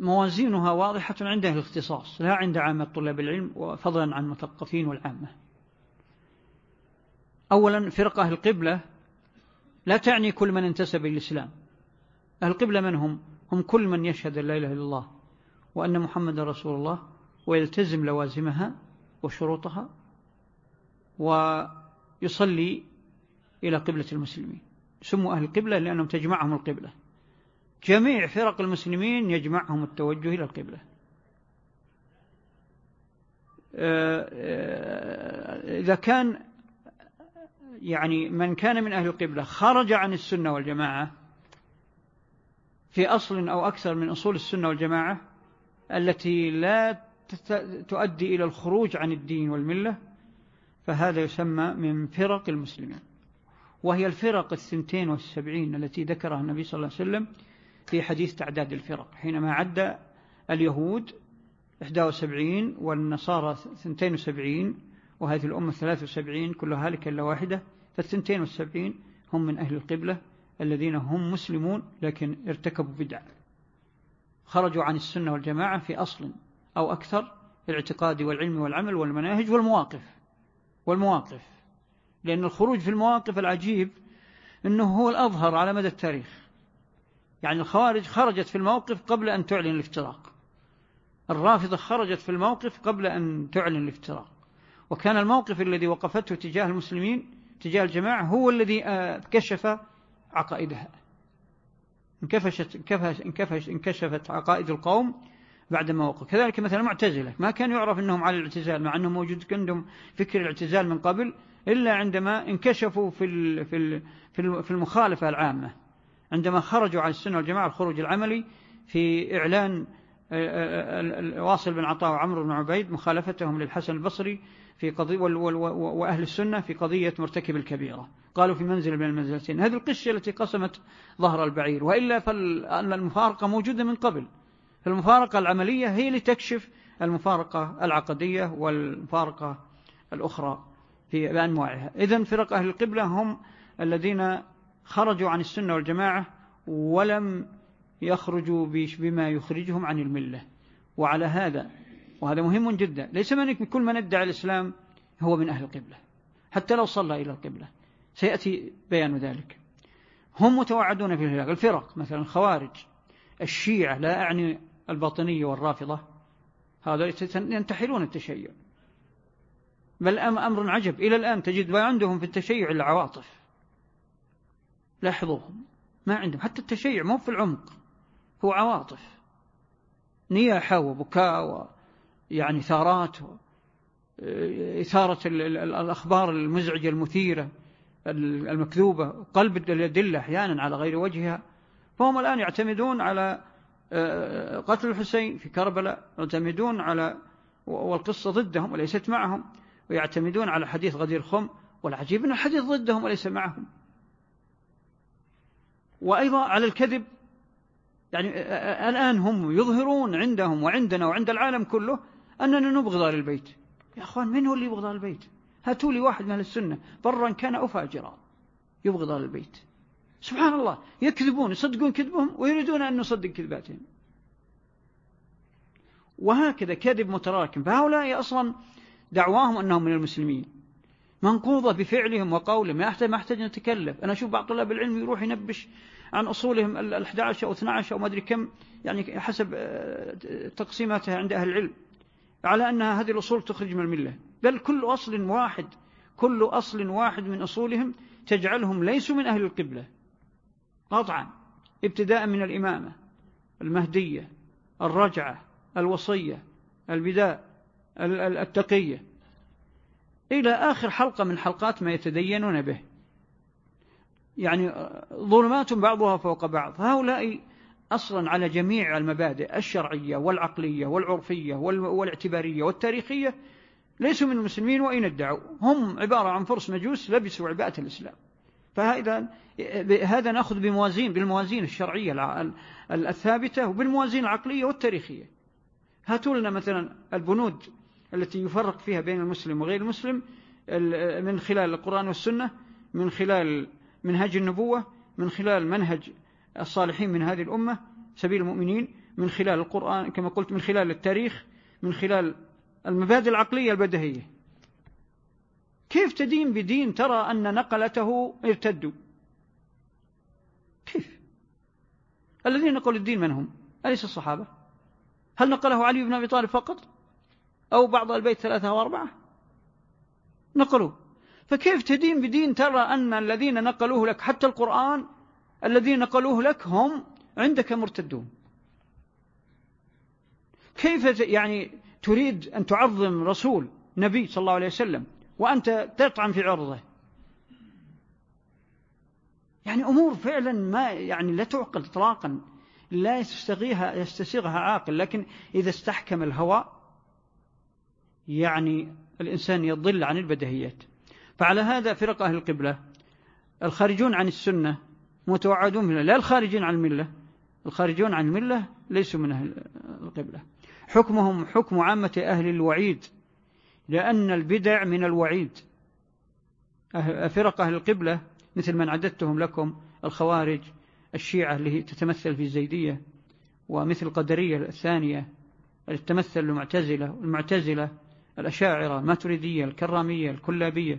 موازينها واضحة عند أهل الاختصاص لا عند عامة طلاب العلم وفضلا عن المثقفين والعامة. أولا فرقة القبلة لا تعني كل من انتسب الإسلام. أهل القبلة من هم؟ هم كل من يشهد لا إله إلا الله وأن محمد رسول الله ويلتزم لوازمها وشروطها ويصلي إلى قبلة المسلمين. سموا أهل القبلة لأنهم تجمعهم القبلة. جميع فرق المسلمين يجمعهم التوجه إلى القبلة. آه، آه، إذا كان يعني من كان من أهل القبلة خرج عن السنة والجماعة في أصل أو أكثر من أصول السنة والجماعة التي لا تؤدي إلى الخروج عن الدين والملة فهذا يسمى من فرق المسلمين. وهي الفرق الثنتين والسبعين التي ذكرها النبي صلى الله عليه وسلم في حديث تعداد الفرق حينما عد اليهود 71 والنصارى 72 وهذه الأمة 73 كلها هالك إلا واحدة فالثنتين والسبعين هم من أهل القبلة الذين هم مسلمون لكن ارتكبوا بدعة. خرجوا عن السنة والجماعة في أصل أو أكثر الاعتقاد والعلم والعمل والمناهج والمواقف والمواقف لأن الخروج في المواقف العجيب أنه هو الأظهر على مدى التاريخ. يعني الخوارج خرجت في الموقف قبل أن تعلن الافتراق. الرافضة خرجت في الموقف قبل أن تعلن الافتراق. وكان الموقف الذي وقفته تجاه المسلمين تجاه الجماعة هو الذي آه، كشف عقائدها. انكفشت انكفش انكشفت عقائد القوم بعدما وقف. كذلك مثلا معتزلة ما كان يعرف أنهم على الاعتزال مع أنهم موجود عندهم فكر الاعتزال من قبل إلا عندما انكشفوا في في المخالفة العامة. عندما خرجوا عن السنة والجماعة الخروج العملي في إعلان آه، آه، واصل بن عطاء وعمرو بن عبيد مخالفتهم للحسن البصري في قضية وأهل السنة في قضية مرتكب الكبيرة. قالوا في منزل من المنزلتين هذه القشة التي قسمت ظهر البعير وإلا فالمفارقة موجودة من قبل. المفارقة العملية هي لتكشف المفارقة العقدية والمفارقة الأخرى في بأنواعها إذن فرق أهل القبلة هم الذين خرجوا عن السنة والجماعة ولم يخرجوا بما يخرجهم عن الملة. وعلى هذا وهذا مهم جدا. ليس من كل من ادعى الإسلام هو من أهل القبلة. حتى لو صلى إلى القبلة. سيأتي بيان ذلك. هم متوعدون في الهلاك الفرق مثلا الخوارج. الشيعة لا أعني الباطنية والرافضة. هذا ينتحلون التشيع. بل أمر عجب. إلى الآن تجد ما عندهم في التشيع العواطف. لاحظوهم. ما عندهم. حتى التشيع مو في العمق. هو عواطف. نياحة وبكاء يعني ثارات إثارة الأخبار المزعجة المثيرة المكذوبة. قلب الأدلة أحيانا على غير وجهها. فهم الآن يعتمدون على آه، قتل الحسين في كربلاء. يعتمدون على والقصة ضدهم وليست معهم. ويعتمدون على حديث غدير خم. والعجيب أن الحديث ضدهم وليس معهم. وأيضا على الكذب. يعني الآن هم يظهرون عندهم وعندنا وعند العالم كله أننا نبغض أهل البيت. يا أخوان من هو اللي يبغض أهل البيت؟ هاتوا لي واحد من أهل السنة برا كان أو فاجرا يبغض أهل البيت. سبحان الله يكذبون يصدقون كذبهم ويريدون أن نصدق كذباتهم. وهكذا كذب متراكم. فهؤلاء أصلا دعواهم أنهم من المسلمين. منقوضة بفعلهم وقولهم. ما أحتاج ما أحتاج نتكلف أنا أشوف بعض طلاب العلم يروح ينبش عن أصولهم ال 11 أو 12 أو ما أدري كم يعني حسب آه، تقسيماتها عند أهل العلم. على أنها هذه الأصول تخرج من الملة. بل كل أصل واحد كل أصل واحد من أصولهم تجعلهم ليسوا من أهل القبلة. قطعا. ابتداء من الإمامة المهدية الرجعة الوصية البداء التقية. إلى آخر حلقة من حلقات ما يتدينون به. يعني ظلمات بعضها فوق بعض. هؤلاء أصلا على جميع المبادئ الشرعية والعقلية والعرفية والاعتبارية والتاريخية ليسوا من المسلمين وإن ادعوا. هم عبارة عن فرس مجوس لبسوا عباءة الإسلام. فهذا هذا نأخذ بموازين بالموازين الشرعية الثابتة وبالموازين العقلية والتاريخية. هاتوا لنا مثلا البنود التي يفرق فيها بين المسلم وغير المسلم من خلال القرآن والسنة من خلال منهج النبوة من خلال منهج الصالحين من هذه الأمة سبيل المؤمنين من خلال القرآن كما قلت من خلال التاريخ من خلال المبادئ العقلية البدهية. كيف تدين بدين ترى أن نقلته ارتدوا كيف؟ الذين نقلوا الدين من هم؟ أليس الصحابة؟ هل نقله علي بن أبي طالب فقط؟ أو بعض البيت ثلاثة وأربعة نقلوا. فكيف تدين بدين ترى أن الذين نقلوه لك حتى القرآن الذين نقلوه لك هم عندك مرتدون؟ كيف يعني تريد أن تعظم رسول نبي صلى الله عليه وسلم وأنت تطعن في عرضه؟ يعني أمور فعلا ما يعني لا تعقل إطلاقا لا يستغيها يستسيغها عاقل لكن إذا استحكم الهوى يعني الإنسان يضل عن البدهيات فعلى هذا فرق أهل القبلة. الخارجون عن السنة متوعدون من لا الخارجين عن الملة. الخارجون عن الملة ليسوا من أهل القبلة. حكمهم حكم عامة أهل الوعيد. لأن البدع من الوعيد. فرق أهل القبلة. مثل من عددتهم لكم. الخوارج الشيعة اللي تتمثل في الزيدية. ومثل القدرية الثانية. تمثل المعتزلة. المعتزلة الأشاعرة الماتريدية الكرامية الكلابية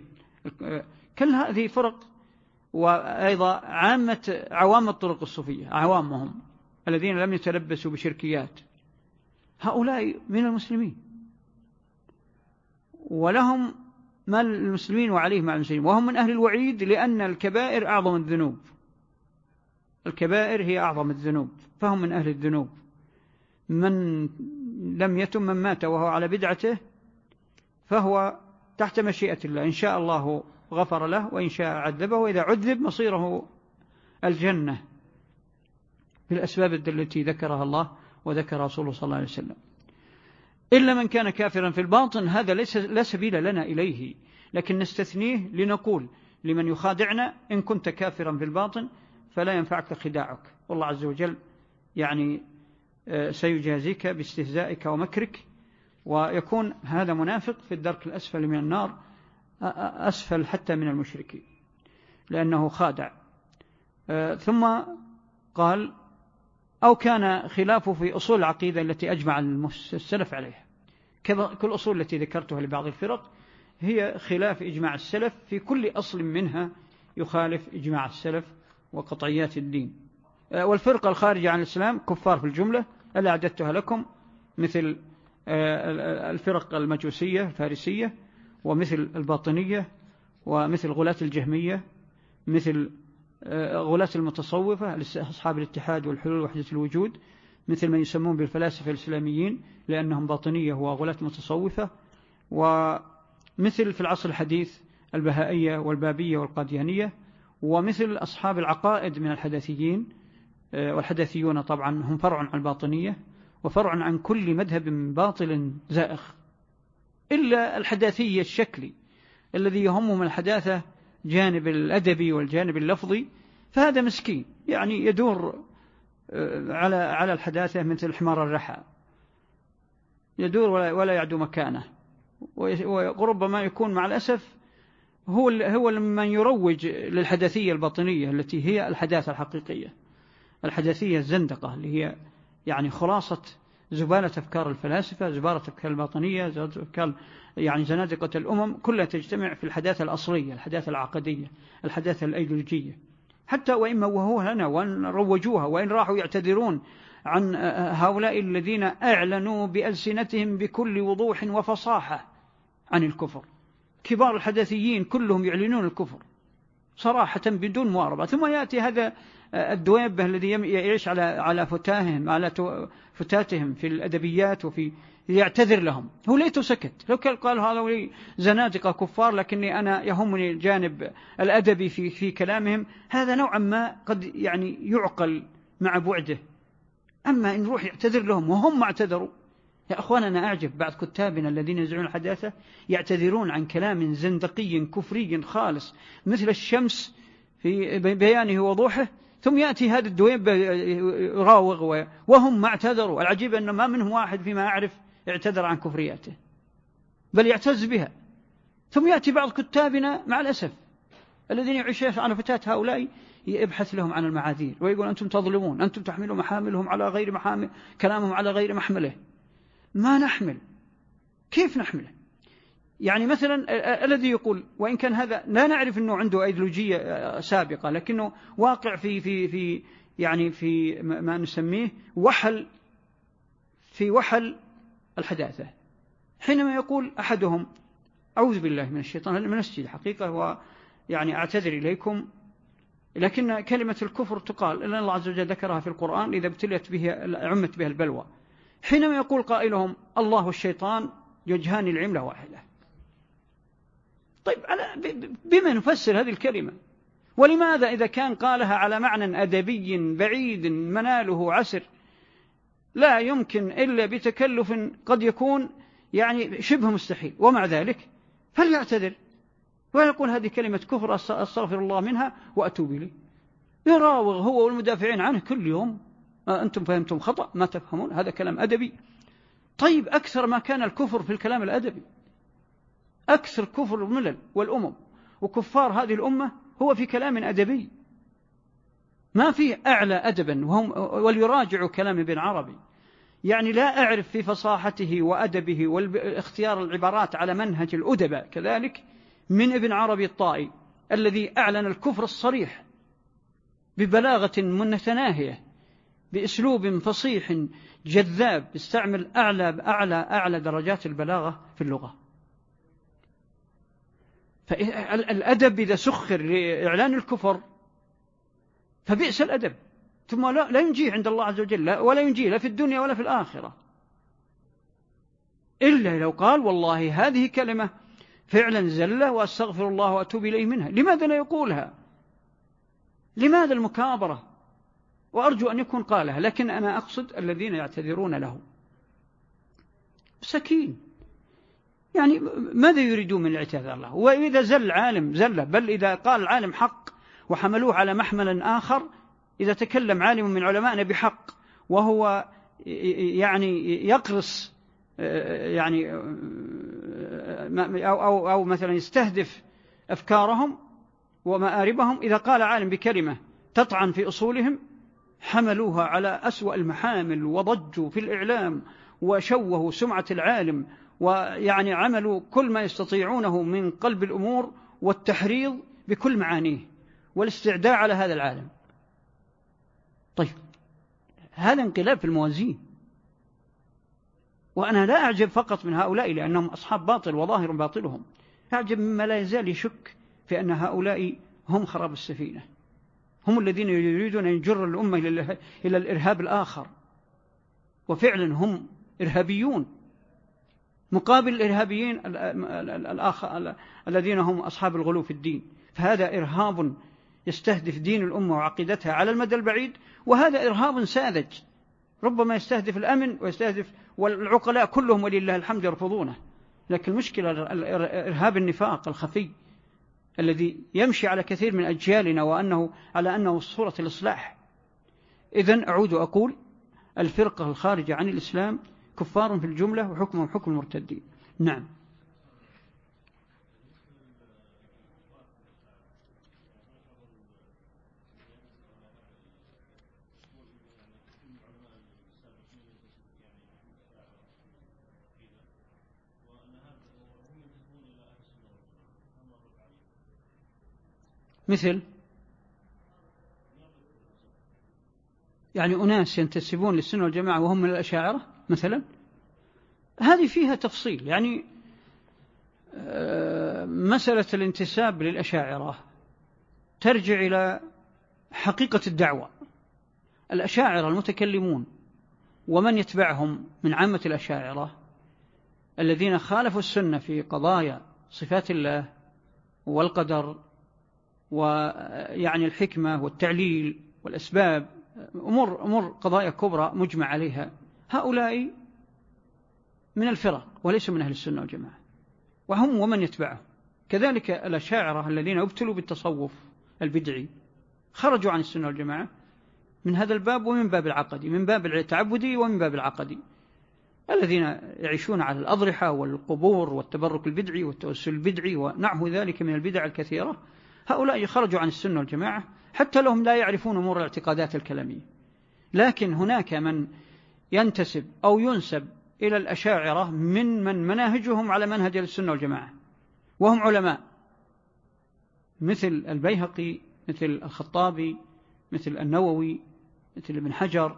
كل هذه فرق وأيضا عامة عوام الطرق الصوفية عوامهم الذين لم يتلبسوا بشركيات. هؤلاء من المسلمين. ولهم ما المسلمين وعليه مع المسلمين. وهم من أهل الوعيد لأن الكبائر أعظم الذنوب. الكبائر هي أعظم الذنوب فهم من أهل الذنوب. من لم يتم من مات وهو على بدعته فهو تحت مشيئة الله. إن شاء الله غفر له وإن شاء عذبه وإذا عذب مصيره الجنة. بالأسباب التي ذكرها الله وذكر رسوله صلى الله عليه وسلم. إلا من كان كافرا في الباطن هذا ليس لا سبيل لنا إليه. لكن نستثنيه لنقول لمن يخادعنا إن كنت كافرا في الباطن فلا ينفعك خداعك. والله عز وجل يعني آه، سيجازيك باستهزائك ومكرك ويكون هذا منافق في الدرك الأسفل من النار أسفل حتى من المشركين لأنه خادع. ثم قال أو كان خلافه في أصول العقيدة التي أجمع السلف عليها. كل الأصول التي ذكرتها لبعض الفرق هي خلاف إجماع السلف في كل أصل منها يخالف إجماع السلف وقطعيات الدين. والفرقة الخارجة عن الإسلام كفار في الجملة ألا أعددتها لكم؟ مثل الفرق المجوسية الفارسية ومثل الباطنية ومثل غلاة الجهمية مثل آه، غلاة المتصوفة أصحاب الاتحاد والحلول وحدة الوجود مثل من يسمون بالفلاسفة الإسلاميين لأنهم باطنية وغلاة متصوفة ومثل في العصر الحديث البهائية والبابية والقاديانية ومثل أصحاب العقائد من الحداثيين آه، والحداثيون طبعا هم فرع عن الباطنية. وفرع عن كل مذهب باطل زائخ إلا الحداثي الشكلي الذي يهمهم الحداثة جانب الأدبي والجانب اللفظي فهذا مسكين. يعني يدور آه، على على الحداثة مثل حمار الرحى. يدور ولا يعدو مكانه. وربما يكون مع الأسف هو هو من يروج للحداثية الباطنية التي هي الحداثة الحقيقية. الحداثية الزندقة اللي هي يعني خلاصة زبالة أفكار الفلاسفة زبالة أفكار الباطنية أفكار يعني زنادقة الأمم كلها تجتمع في الحداثة الأصلية الحداثة العقدية الحداثة الأيديولوجية. حتى وإن موهوها لنا وإن روجوها وإن راحوا يعتذرون عن هؤلاء الذين أعلنوا بألسنتهم بكل وضوح وفصاحة عن الكفر. كبار الحداثيين كلهم يعلنون الكفر. صراحة بدون مواربة ثم يأتي هذا الدويبة الذي يعيش على على فتاهم على فتاتهم في الأدبيات وفي يعتذر لهم. هو ليته سكت. لو كان قال هذا زنادقة كفار لكني أنا يهمني الجانب الأدبي في في كلامهم هذا نوعا ما قد يعني يعقل مع بعده. أما إن روح يعتذر لهم وهم ما اعتذروا يا أخوان أنا أعجب بعض كتابنا الذين يزعون الحداثة يعتذرون عن كلام زندقي كفري خالص مثل الشمس في بيانه ووضوحه ثم يأتي هذا الدويب يراوغ وهم ما اعتذروا. العجيب أنه ما منهم واحد فيما أعرف اعتذر عن كفرياته بل يعتز بها. ثم يأتي بعض كتابنا مع الأسف الذين يعيشون على فتاة هؤلاء يبحث لهم عن المعاذير ويقول أنتم تظلمون أنتم تحملون محاملهم على غير محامل كلامهم على غير محمله. ما نحمل. كيف نحمله؟ يعني مثلا الذي يقول وإن كان هذا لا نعرف أنه عنده أيديولوجية سابقة لكنه واقع في في في يعني في ما نسميه وحل في وحل الحداثة. حينما يقول أحدهم أعوذ بالله من الشيطان من نفسي الحقيقة هو يعني أعتذر إليكم لكن كلمة الكفر تقال لأن الله عز وجل ذكرها في القرآن إذا ابتليت به عمت بها البلوى. حينما يقول قائلهم الله والشيطان يجهان العملة واحدة. طيب بما نفسر هذه الكلمة ولماذا إذا كان قالها على معنى أدبي بعيد مناله عسر لا يمكن إلا بتكلف قد يكون يعني شبه مستحيل. ومع ذلك فليعتذر ويقول هذه كلمة كفر أستغفر الله منها وأتوب إليه. يراوغ هو والمدافعين عنه كل يوم. أنتم فهمتم خطأ ما تفهمون هذا كلام أدبي. طيب أكثر ما كان الكفر في الكلام الأدبي. أكثر كفر الملل والأمم. وكفار هذه الأمة هو في كلام أدبي. ما فيه أعلى أدبا وهم وليراجعوا كلام ابن عربي. يعني لا أعرف في فصاحته وأدبه واختيار العبارات على منهج الأدباء كذلك من ابن عربي الطائي الذي أعلن الكفر الصريح ببلاغة متناهية. بأسلوب فصيح جذاب يستعمل أعلى أعلى أعلى درجات البلاغة في اللغة. فالأدب إذا سخر لإعلان الكفر فبئس الأدب. ثم لا, لا ينجيه عند الله عز وجل ولا ينجيه لا في الدنيا ولا في الآخرة. إلا لو قال والله هذه كلمة فعلا زلة وأستغفر الله وأتوب إليه منها. لماذا لا يقولها؟ لماذا المكابرة؟ وأرجو أن يكون قالها لكن أنا أقصد الذين يعتذرون له. سكين. يعني ماذا يريدون من الاعتذار له؟ وإذا زل عالم زل بل إذا قال العالم حق وحملوه على محمل آخر إذا تكلم عالم من علمائنا بحق وهو يعني يقرص يعني أو, أو, أو مثلا يستهدف أفكارهم ومآربهم إذا قال عالم بكلمة تطعن في أصولهم حملوها على أسوأ المحامل وضجوا في الإعلام وشوهوا سمعة العالم ويعني عملوا كل ما يستطيعونه من قلب الأمور والتحريض بكل معانيه والاستعداء على هذا العالم. طيب هذا انقلاب في الموازين. وأنا لا أعجب فقط من هؤلاء لأنهم أصحاب باطل وظاهر باطلهم. أعجب مما لا يزال يشك في أن هؤلاء هم خراب السفينة. هم الذين يريدون أن يجر الأمة إلى الإرهاب الآخر. وفعلا هم إرهابيون. مقابل الإرهابيين الآخر الذين هم أصحاب الغلو في الدين. فهذا إرهاب يستهدف دين الأمة وعقيدتها على المدى البعيد وهذا إرهاب ساذج. ربما يستهدف الأمن ويستهدف والعقلاء كلهم ولله الحمد يرفضونه. لكن المشكلة إرهاب النفاق الخفي. الذي يمشي على كثير من أجيالنا وأنه على أنه صورة الإصلاح. إذن أعود أقول الفرقة الخارجة عن الإسلام كفار في الجملة وحكمهم حكم المرتدين. نعم. مثل يعني أناس ينتسبون للسنة والجماعة وهم من الأشاعرة مثلا. هذه فيها تفصيل يعني آه، مسألة الانتساب للأشاعرة ترجع إلى حقيقة الدعوة. الأشاعرة المتكلمون ومن يتبعهم من عامة الأشاعرة الذين خالفوا السنة في قضايا صفات الله والقدر ويعني الحكمة والتعليل والأسباب أمور, أمور قضايا كبرى مجمع عليها. هؤلاء من الفرق وليسوا من أهل السنة والجماعة وهم ومن يتبعهم. كذلك الأشاعرة الذين ابتلوا بالتصوف البدعي خرجوا عن السنة والجماعة من هذا الباب ومن باب العقدي من باب التعبدي ومن باب العقدي. الذين يعيشون على الأضرحة والقبور والتبرك البدعي والتوسل البدعي ونحو ذلك من البدع الكثيرة هؤلاء خرجوا عن السنة والجماعة حتى لهم لا يعرفون أمور الاعتقادات الكلامية. لكن هناك من ينتسب أو ينسب إلى الأشاعرة من من مناهجهم على منهج السنة والجماعة وهم علماء. مثل البيهقي مثل الخطابي مثل النووي مثل ابن حجر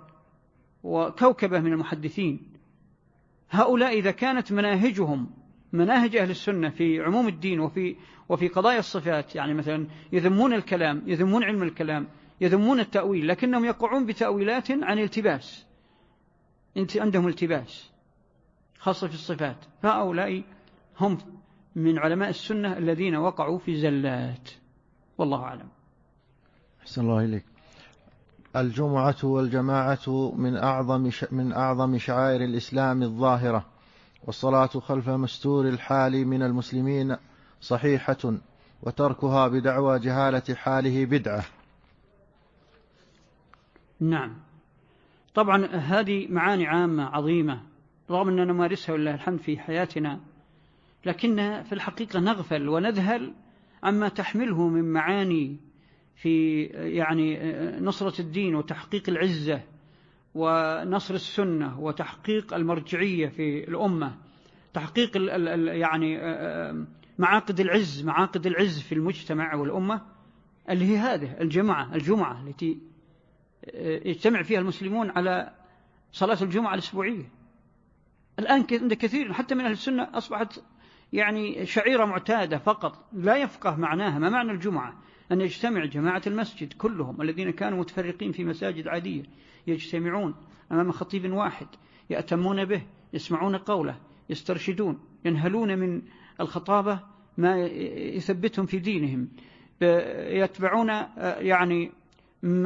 وكوكبة من المحدثين. هؤلاء إذا كانت مناهجهم مناهج أهل السنة في عموم الدين وفي, وفي قضايا الصفات. يعني مثلا يذمون الكلام يذمون علم الكلام يذمون التأويل لكنهم يقعون بتأويلات عن التباس. انت عندهم التباس خاصة في الصفات. فهؤلاء هم من علماء السنة الذين وقعوا في زلات. والله أعلم. أحسن الله إليك. الجمعة والجماعة من أعظم من أعظم شعائر الإسلام الظاهرة. والصلاة خلف مستور الحال من المسلمين صحيحة وتركها بدعوى جهالة حاله بدعة. نعم. طبعا هذه معاني عامة عظيمة رغم أننا نمارسها ولله الحمد في حياتنا لكن في الحقيقة نغفل ونذهل عما تحمله من معاني في يعني نصرة الدين وتحقيق العزة. ونصر السنة وتحقيق المرجعية في الأمة تحقيق ال ال يعني معاقد العز معاقد العز في المجتمع والأمة اللي هي هذه الجمعة الجمعة التي يجتمع فيها المسلمون على صلاة الجمعة الأسبوعية. الآن عند كثير حتى من أهل السنة أصبحت يعني شعيرة معتادة فقط لا يفقه معناها ما معنى الجمعة؟ أن يجتمع جماعة المسجد كلهم الذين كانوا متفرقين في مساجد عادية يجتمعون أمام خطيب واحد يأتمون به يسمعون قوله يسترشدون ينهلون من الخطابة ما يثبتهم في دينهم يتبعون يعني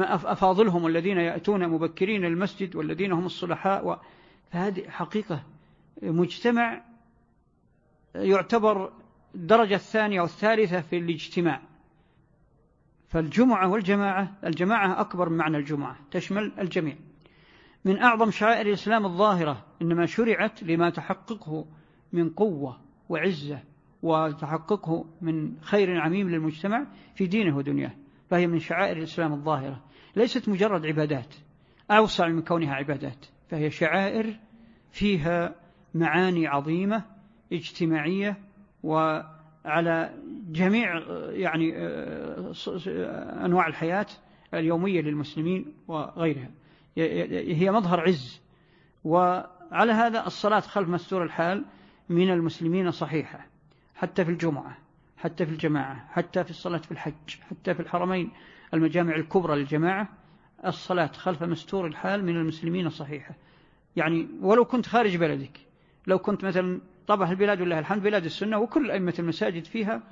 أفاضلهم الذين يأتون مبكرين المسجد والذين هم الصلحاء فهذه حقيقة مجتمع يعتبر الدرجة الثانية والثالثة في الاجتماع. فالجمعة والجماعة الجماعة أكبر من معنى الجمعة تشمل الجميع. من أعظم شعائر الإسلام الظاهرة إنما شرعت لما تحققه من قوة وعزة وتحققه من خير عميم للمجتمع في دينه ودنياه. فهي من شعائر الإسلام الظاهرة. ليست مجرد عبادات أوسع من كونها عبادات. فهي شعائر فيها معاني عظيمة اجتماعية وعلى جميع يعني أنواع الحياة اليومية للمسلمين وغيرها. هي مظهر عز. وعلى هذا الصلاة خلف مستور الحال من المسلمين صحيحة حتى في الجمعة حتى في الجماعة حتى في الصلاة في الحج حتى في الحرمين المجامع الكبرى للجماعة الصلاة خلف مستور الحال من المسلمين صحيحة. يعني ولو كنت خارج بلدك لو كنت مثلا طبعا البلاد والله الحمد بلاد السنة وكل أئمة المساجد فيها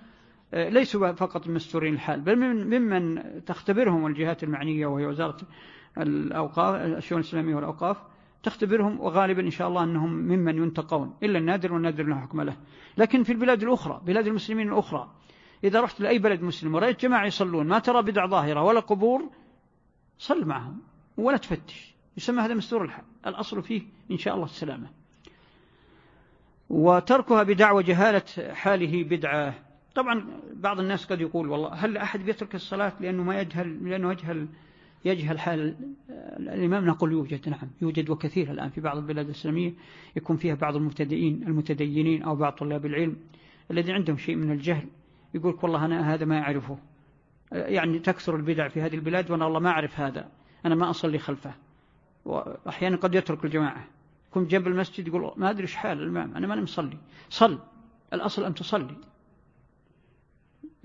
آه، ليسوا فقط مستورين الحال بل ممن تختبرهم الجهات المعنية وهي وزارة الأوقاف الشؤون الإسلامية والأوقاف تختبرهم وغالبا إن شاء الله أنهم ممن ينتقون إلا النادر والنادر لا حكم له. لكن في البلاد الأخرى بلاد المسلمين الأخرى إذا رحت لأي بلد مسلم ورأيت جماعة يصلون ما ترى بدع ظاهرة ولا قبور صل معهم ولا تفتش. يسمى هذا مستور الحال. الأصل فيه إن شاء الله السلامة. وتركها بدعوى جهالة حاله بدعة. طبعا بعض الناس قد يقول والله هل أحد بيترك الصلاة لأنه ما يجهل لأنه يجهل يجهل حال الإمام؟ نقول يوجد نعم يوجد وكثير الآن في بعض البلاد الإسلامية يكون فيها بعض المبتدئين المتدينين أو بعض طلاب العلم الذين عندهم شيء من الجهل. يقول والله أنا هذا ما أعرفه. يعني تكثر البدع في هذه البلاد وأنا الله ما أعرف هذا. أنا ما أصلي خلفه. وأحيانا قد يترك الجماعة. كنت جنب المسجد يقول ما أدري إيش حال الإمام أنا ما مصلي. صل. الأصل أن تصلي.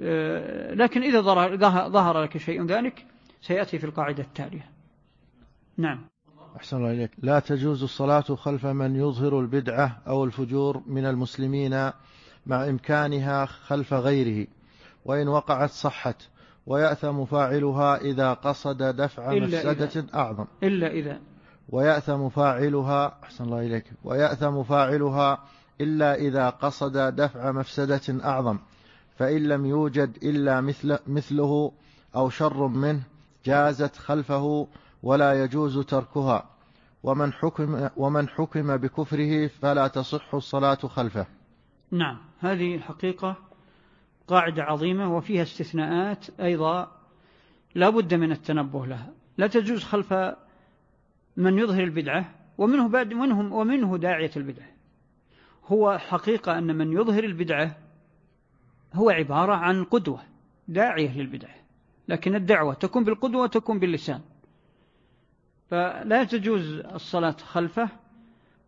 آه، لكن إذا ظهر لك شيء ذلك سيأتي في القاعدة التالية. نعم. أحسن الله إليك. لا تجوز الصلاة خلف من يظهر البدعة أو الفجور من المسلمين مع إمكانها خلف غيره وإن وقعت صحت ويأثم فاعلها إذا قصد دفع مفسدة أعظم. إلا إذا ويأثم فاعلها أحسن الله إليك ويأثم فاعلها إلا إذا قصد دفع مفسدة أعظم فإن لم يوجد إلا مثل مثله أو شر منه جازت خلفه ولا يجوز تركها ومن حكم ومن حكم بكفره فلا تصح الصلاة خلفه. نعم، هذه الحقيقة قاعدة عظيمة وفيها استثناءات أيضا لا بد من التنبه لها. لا تجوز خلف من يظهر البدعة ومنه بعد منهم ومنه داعية البدعة. هو حقيقة أن من يظهر البدعة هو عبارة عن قدوة داعية للبدعة. لكن الدعوة تكون بالقدوة وتكون باللسان. فلا تجوز الصلاة خلفه.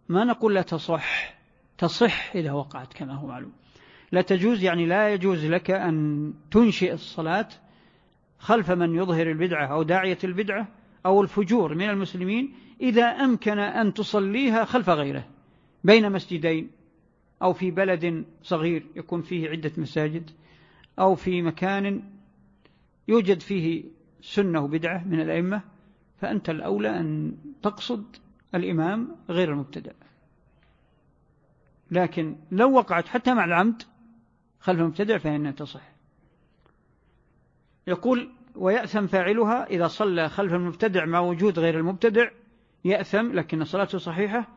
ما نقول لا تصح تصح إذا وقعت كما هو معلوم. لا تجوز يعني لا يجوز لك أن تنشئ الصلاة خلف من يظهر البدعة أو داعية البدعة أو الفجور من المسلمين إذا أمكن أن تصليها خلف غيره بين مسجدين أو في بلد صغير يكون فيه عدة مساجد أو في مكان يوجد فيه سنة وبدعة من الأئمة فأنت الأولى أن تقصد الإمام غير المبتدأ. لكن لو وقعت حتى مع العمد خلف المبتدع فإنها تصح. يقول ويأثم فاعلها إذا صلى خلف المبتدع مع وجود غير المبتدع يأثم لكن صلاته صحيحة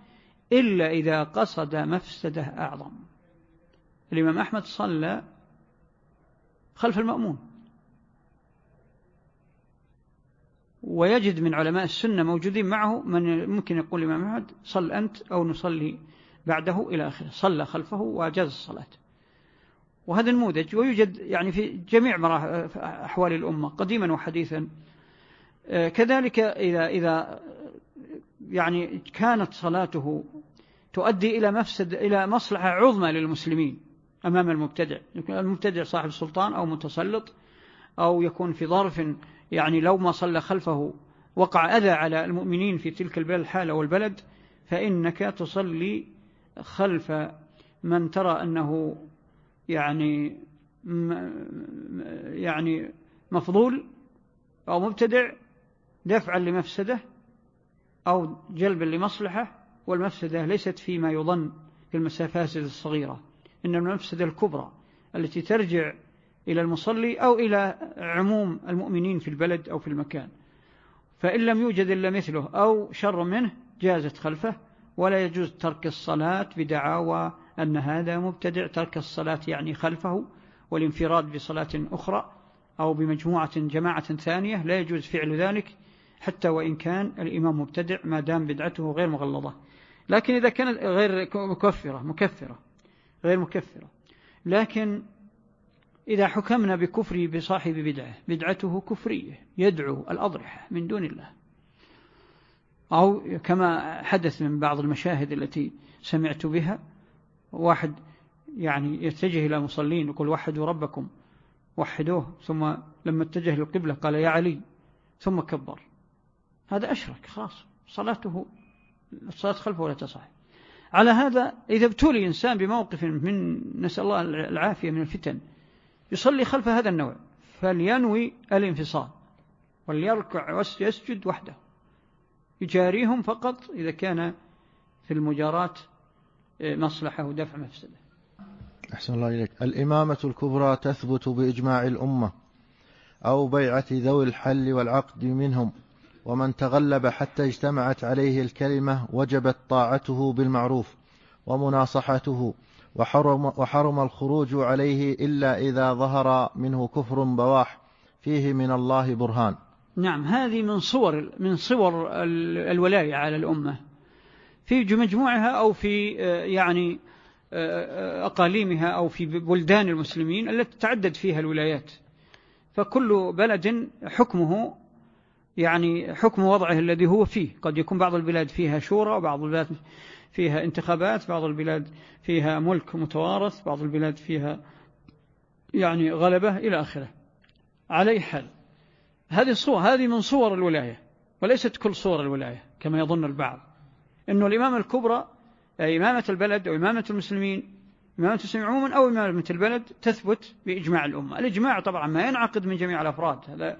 إلا إذا قصد مفسدة أعظم. الإمام أحمد صلى خلف المأمون. ويجد من علماء السنة موجودين معه من ممكن يقول الإمام أحمد صل أنت أو نصلي بعده إلى آخره. صلى خلفه وأجاز الصلاة. وهذا النموذج ويوجد يعني في جميع أحوال الأمة قديما وحديثا. آه، كذلك إذا, إذا يعني كانت صلاته تؤدي إلى مفسد إلى مصلحة عظمى للمسلمين أمام المبتدع. المبتدع صاحب سلطان أو متسلط أو يكون في ظرف يعني لو ما صلى خلفه وقع أذى على المؤمنين في تلك الحالة والبلد فإنك تصلي خلف من ترى أنه يعني يعني مفضول أو مبتدع دفعا لمفسده أو جلبا لمصلحة والمفسدة ليست فيما يظن في المسافات الصغيرة إن المفسدة الكبرى التي ترجع إلى المصلي أو إلى عموم المؤمنين في البلد أو في المكان. فإن لم يوجد إلا مثله أو شر منه جازت خلفه ولا يجوز ترك الصلاة بدعاوى أن هذا مبتدع ترك الصلاة يعني خلفه والانفراد بصلاة أخرى أو بمجموعة جماعة ثانية لا يجوز فعل ذلك حتى وإن كان الإمام مبتدع ما دام بدعته غير مغلظة. لكن إذا كانت غير مكفرة مكفرة غير مكفرة. لكن إذا حكمنا بكفره بصاحب بدعة بدعته كفرية يدعو الأضرحة من دون الله. أو كما حدث من بعض المشاهد التي سمعت بها واحد يعني يتجه إلى مصلين يقول وحدوا ربكم وحدوه ثم لما اتجه للقبلة قال يا علي ثم كبر. هذا أشرك خلاص صلاته الصلاة خلفه ولا تصح. على هذا إذا ابتلي إنسان بموقف من نسأل الله العافية من الفتن يصلي خلف هذا النوع فلينوي الانفصال وليركع ويسجد وحده. يجاريهم فقط إذا كان في المجاراة مصلحة ودفع مفسدة. أحسن الله إليك. الإمامة الكبرى تثبت بإجماع الأمة أو بيعة ذوي الحل والعقد منهم ومن تغلب حتى اجتمعت عليه الكلمة وجبت طاعته بالمعروف ومناصحته وحرم, وحرم الخروج عليه إلا إذا ظهر منه كفر بواح فيه من الله برهان. نعم هذه من صور من صور الولاية على الأمة. في مجموعها أو في آه، يعني آه، آه، أقاليمها أو في بلدان المسلمين التي تعدد فيها الولايات. فكل بلد حكمه يعني حكم وضعه الذي هو فيه. قد يكون بعض البلاد فيها شورى وبعض البلاد فيها انتخابات بعض البلاد فيها ملك متوارث بعض البلاد فيها يعني غلبة إلى آخره. علي حال هذه الصور هذه من صور الولاية وليست كل صور الولاية كما يظن البعض. أنه الإمامة الكبرى إمامة البلد أو إمامة المسلمين إمامة المسلمين عموما أو إمامة البلد تثبت بإجماع الأمة. الإجماع طبعا ما ينعقد من جميع الأفراد هذا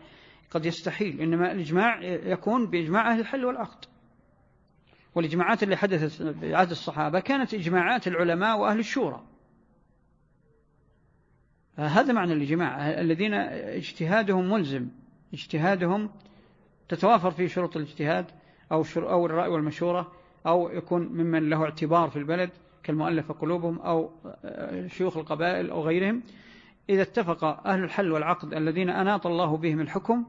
قد يستحيل إنما الإجماع يكون بإجماع أهل الحل والعقد. والإجماعات اللي حدثت في عهد الصحابة كانت إجماعات العلماء وأهل الشورى. هذا معنى الإجماع الذين اجتهادهم ملزم اجتهادهم تتوافر فيه شروط الاجتهاد أو, أو الرأي والمشورة. أو يكون ممن له اعتبار في البلد كالمؤلف قلوبهم أو شيوخ القبائل أو غيرهم. إذا اتفق أهل الحل والعقد الذين أناط الله بهم الحكم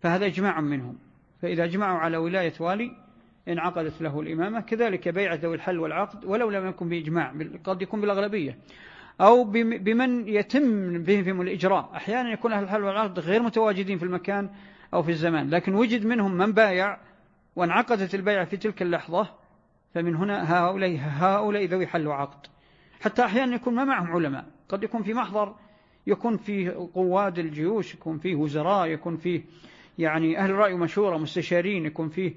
فهذا إجماع منهم. فإذا إجمعوا على ولاية والي انعقدت له الإمامة كذلك بيعة ذوي الحل والعقد ولو لم يكن بإجماع قد يكون بالأغلبية. أو بمن يتم بهم الإجراء. أحيانا يكون أهل الحل والعقد غير متواجدين في المكان أو في الزمان لكن وجد منهم من بايع وانعقدت البيعة في تلك اللحظة فمن هنا هؤلاء, هؤلاء ذوي حل وعقد. حتى أحيانا يكون ما معهم علماء. قد يكون في محضر يكون فيه قواد الجيوش يكون فيه وزراء يكون فيه يعني أهل رأي ومشورة مستشارين يكون فيه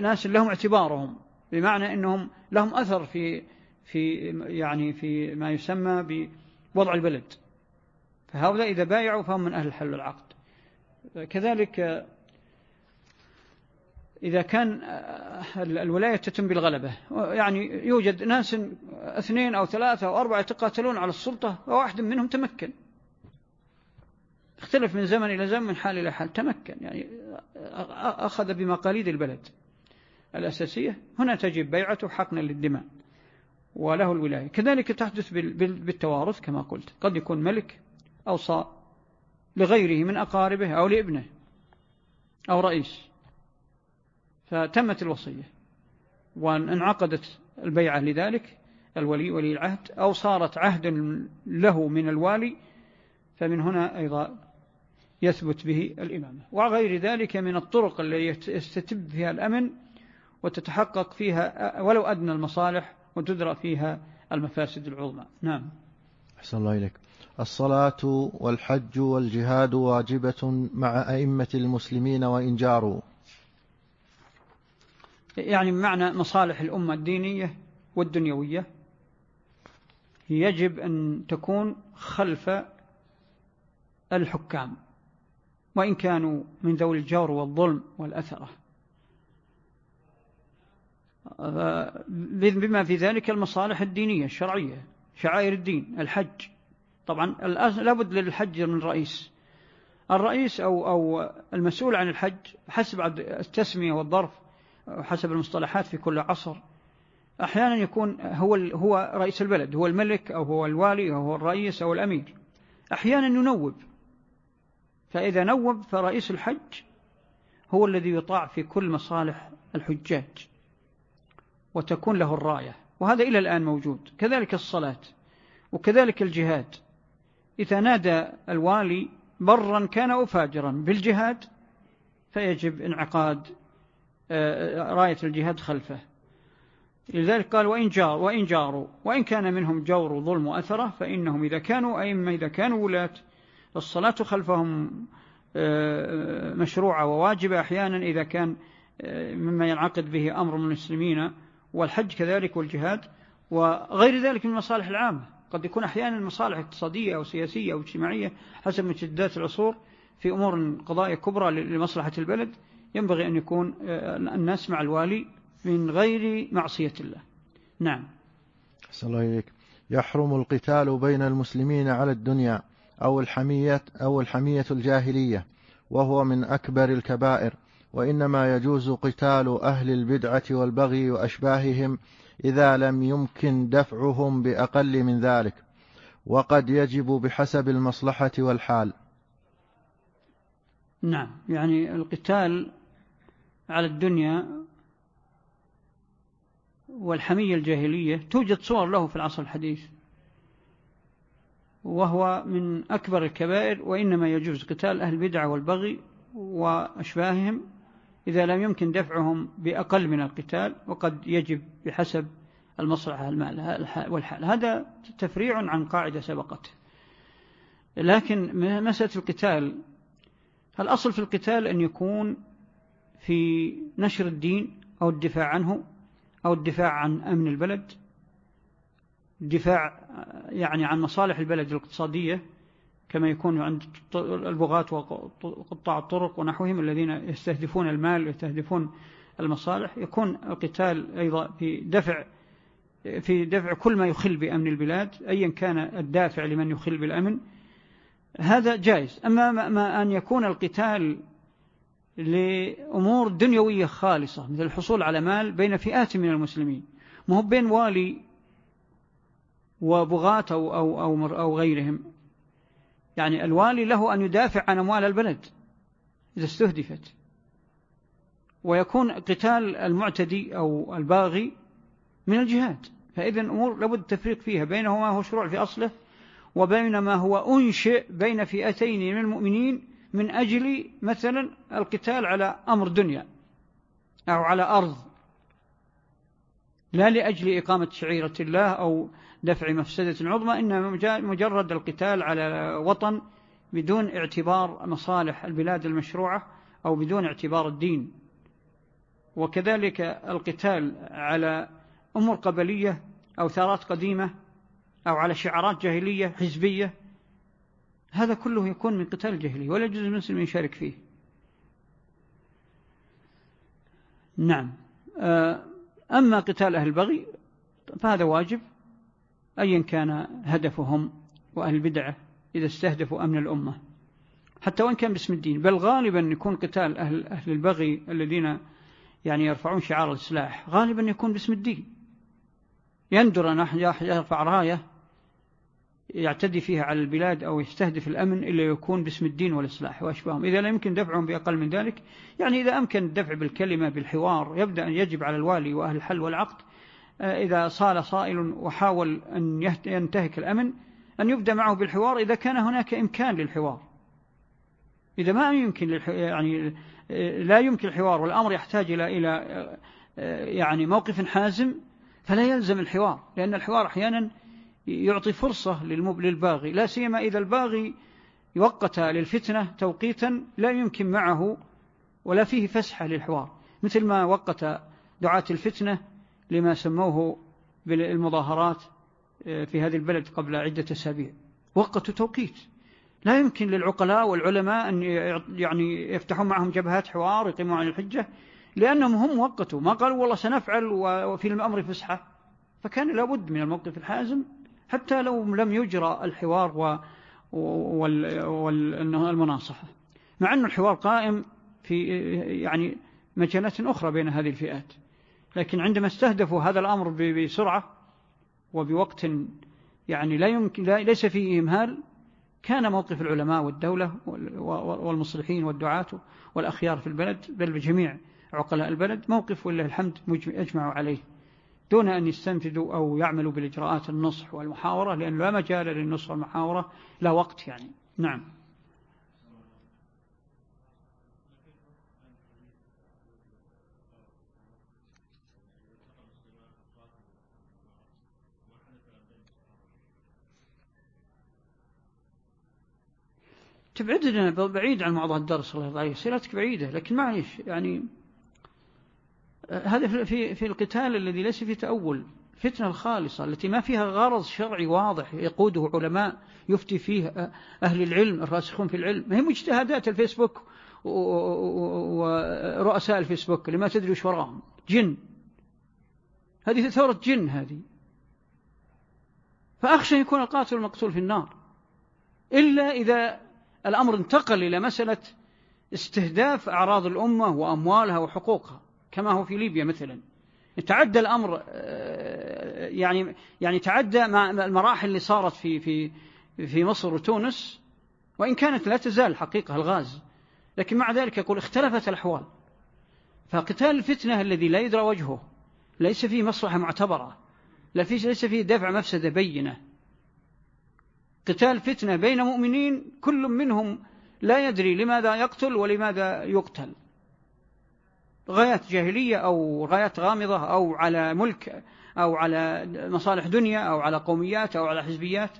ناس لهم اعتبارهم بمعنى أنهم لهم أثر في في يعني في ما يسمى بوضع البلد. فهؤلاء إذا بايعوا فهم من أهل الحل والعقد. كذلك إذا كان الولاية تتم بالغلبة. يعني يوجد ناس اثنين أو ثلاثة أو أربعة يتقاتلون على السلطة وواحد منهم تمكن. اختلف من زمن إلى زمن من حال إلى حال تمكن. يعني أخذ بمقاليد البلد الأساسية. هنا تجب بيعته حقنا للدماء وله الولاية. كذلك تحدث بالتوارث كما قلت. قد يكون ملك أوصى لغيره من أقاربه أو لابنه أو رئيس. فتمت الوصية وانعقدت البيعة لذلك الولي ولي العهد أو صارت عهد له من الوالي فمن هنا أيضا يثبت به الإمامة. وغير ذلك من الطرق التي يستتب فيها الأمن وتتحقق فيها ولو أدنى المصالح وتدرى فيها المفاسد العظمى. نعم. أحسن الله إليك. الصلاة والحج والجهاد واجبة مع أئمة المسلمين وإن جاروا. يعني بمعنى مصالح الأمة الدينية والدنيوية يجب أن تكون خلف الحكام وإن كانوا من ذوي الجور والظلم والأثرة. بما في ذلك المصالح الدينية الشرعية شعائر الدين الحج. طبعا لابد للحج من رئيس. الرئيس أو, أو المسؤول عن الحج حسب التسمية والظرف. حسب المصطلحات في كل عصر. أحيانا يكون هو هو رئيس البلد هو الملك أو هو الوالي أو هو الرئيس أو الأمير. أحيانا ينوب فإذا نوب فرئيس الحج هو الذي يطاع في كل مصالح الحجاج وتكون له الراية. وهذا إلى الآن موجود. كذلك الصلاة وكذلك الجهاد. إذا نادى الوالي برا كان أو فاجرا بالجهاد فيجب انعقاد راية الجهاد خلفه. لذلك قال وإن, جار وإن جاروا وإن كان منهم جور وظلم وأثرة فإنهم إذا كانوا أئمة إذا كانوا ولاة الصلاة خلفهم آه، مشروعة وواجبة أحيانا إذا كان آه، مما ينعقد به أمر من المسلمين والحج كذلك والجهاد وغير ذلك من المصالح العامة. قد يكون أحيانا مصالح اقتصادية أو سياسية أو اجتماعية حسب مجدات العصور في أمور قضايا كبرى لمصلحة البلد. ينبغي أن يكون آه، الناس مع الوالي من غير معصية الله. نعم. أحسن الله إليك. يحرم القتال بين المسلمين على الدنيا أو الحمية أو الحمية الجاهلية وهو من أكبر الكبائر وإنما يجوز قتال أهل البدعة والبغي وأشباههم إذا لم يمكن دفعهم بأقل من ذلك وقد يجب بحسب المصلحة والحال. نعم. يعني القتال على الدنيا والحمية الجاهلية توجد صور له في العصر الحديث. وهو من أكبر الكبائر وإنما يجوز قتال أهل البدع والبغي وأشباههم إذا لم يمكن دفعهم بأقل من القتال وقد يجب بحسب المصلحة المال والحال. هذا تفريع عن قاعدة سبقته لكن مسألة القتال الأصل في القتال أن يكون في نشر الدين أو الدفاع عنه أو الدفاع عن أمن البلد الدفاع يعني عن مصالح البلد الاقتصادية كما يكون عند البغاة وقطاع الطرق ونحوهم الذين يستهدفون المال ويستهدفون المصالح يكون القتال أيضا في دفع في دفع كل ما يخل بأمن البلاد أيا كان الدافع لمن يخل بالأمن هذا جائز. أما ما أن يكون القتال لأمور دنيوية خالصة مثل الحصول على مال بين فئات من المسلمين. ما هو بين والي وبغاة أو, أو, أو, أو غيرهم. يعني الوالي له أن يدافع عن أموال البلد إذا استهدفت. ويكون قتال المعتدي أو الباغي من الجهاد. فإذا أمور لابد التفريق فيها بينه ما هو شروع في أصله وبين ما هو أنشئ بين فئتين من المؤمنين من أجل مثلا القتال على أمر دنيا أو على أرض. لا لأجل إقامة شعيرة الله أو دفع مفسدة عظمى إنما مجرد القتال على وطن بدون اعتبار مصالح البلاد المشروعة أو بدون اعتبار الدين. وكذلك القتال على أمور قبلية أو ثارات قديمة أو على شعارات جاهلية حزبية هذا كله يكون من قتال الجاهلية ولا يجوز المسلم يشارك فيه. نعم. آه، أما قتال أهل البغي فهذا واجب أيا كان هدفهم وأهل البدعة إذا استهدفوا أمن الأمة. حتى وإن كان باسم الدين بل غالبا يكون قتال أهل, أهل البغي الذين يعني يرفعون شعار السلاح غالبا يكون باسم الدين. يندر أن يرفع راية يعتدي فيها على البلاد أو يستهدف الأمن إلا يكون باسم الدين والإصلاح وأشباههم. إذا لا يمكن دفعهم بأقل من ذلك. يعني إذا أمكن الدفع بالكلمة بالحوار يبدأ أن يجب على الوالي وأهل الحل والعقد آه، إذا صال صائل وحاول أن ينتهك الأمن أن يبدأ معه بالحوار إذا كان هناك إمكان للحوار. إذا ما يمكن يعني آه، لا يمكن الحوار والأمر يحتاج إلى إلى آه، يعني موقف حازم فلا يلزم الحوار لأن الحوار أحيانا يعطي فرصة للباغي. لا سيما إذا الباغي يوقت للفتنة توقيتا لا يمكن معه ولا فيه فسحة للحوار. مثل ما وقت دعاة الفتنة لما سموه بالمظاهرات آه، في هذه البلد قبل عدة أسابيع. وقتوا توقيت. لا يمكن للعقلاء والعلماء أن يعني يفتحون معهم جبهات حوار يقيموا عن الحجة لأنهم هم وقتوا. ما قالوا والله سنفعل وفي الأمر فسحة. فكان لابد من الموقف الحازم حتى لو لم يجرى الحوار والمناصحة مع أن الحوار قائم في يعني مجالات أخرى بين هذه الفئات. لكن عندما استهدفوا هذا الأمر بسرعة وبوقت يعني لا يمكن ليس فيه إمهال كان موقف العلماء والدولة والمصلحين والدعاة والأخيار في البلد بل بجميع عقلاء البلد موقف ولله الحمد أجمعوا عليه. دون أن يستنفذوا أو يعملوا بالإجراءات النصح والمحاورة لأن لا مجال للنصح والمحاورة لا وقت يعني. نعم. تبعدنا بعيد عن موضوع الدرس الله عليه صلتك بعيدة لكن معليش يعني هذا في في القتال الذي ليس فيه تأول الفتنة الخالصة التي ما فيها غرض شرعي واضح يقوده علماء يفتي فيه أهل العلم الراسخون في العلم. ما هي مجتهدات الفيسبوك ورؤساء الفيسبوك اللي ما تدري وش وراهم. جن. هذه ثورة جن هذه. فأخشى يكون القاتل المقتول في النار. إلا إذا الأمر انتقل إلى مسألة استهداف أعراض الأمة وأموالها وحقوقها. كما هو في ليبيا مثلا. تعدى الأمر آه، يعني يعني تعدى المراحل اللي صارت في في في مصر وتونس وإن كانت لا تزال حقيقة الغاز. لكن مع ذلك يقول اختلفت الأحوال. فقتال الفتنة الذي لا يدرى وجهه ليس فيه مصلحة معتبرة ليس فيه دفع مفسدة بينة. قتال فتنة بين مؤمنين كل منهم لا يدري لماذا يقتل ولماذا يقتل. غايات جاهلية أو غايات غامضة أو على ملك أو على مصالح دنيا أو على قوميات أو على حزبيات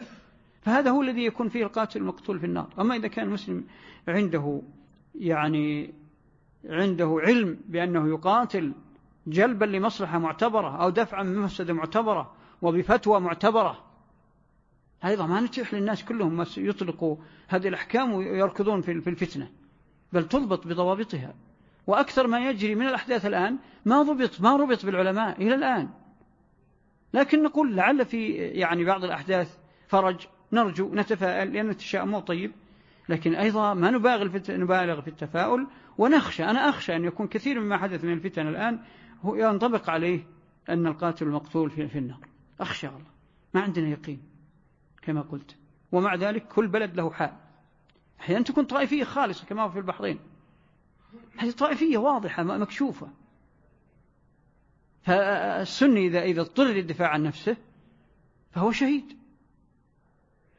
فهذا هو الذي يكون فيه القاتل المقتول في النار. أما إذا كان المسلم عنده يعني عنده علم بأنه يقاتل جلبا لمصلحة معتبرة أو دفعا من مفسدة معتبرة وبفتوى معتبرة أيضا ما نتيح للناس كلهم يطلقوا هذه الأحكام ويركضون في الفتنة بل تضبط بضوابطها. وأكثر ما يجري من الأحداث الآن ما ضبط ما ربط بالعلماء إلى الآن. لكن نقول لعل في يعني بعض الأحداث فرج نرجو نتفائل لأن التشاؤم طيب. لكن أيضا ما نبالغ في نبالغ في التفاؤل ونخشى أنا أخشى أن يكون كثير مما حدث من الفتن الآن هو ينطبق عليه أن القاتل المقتول في النار. أخشى الله. ما عندنا يقين كما قلت. ومع ذلك كل بلد له حال. أحيانا تكون طائفية خالصة كما هو في البحرين. هذه طائفية واضحة مكشوفة. فالسني إذا إذا اضطر للدفاع عن نفسه فهو شهيد.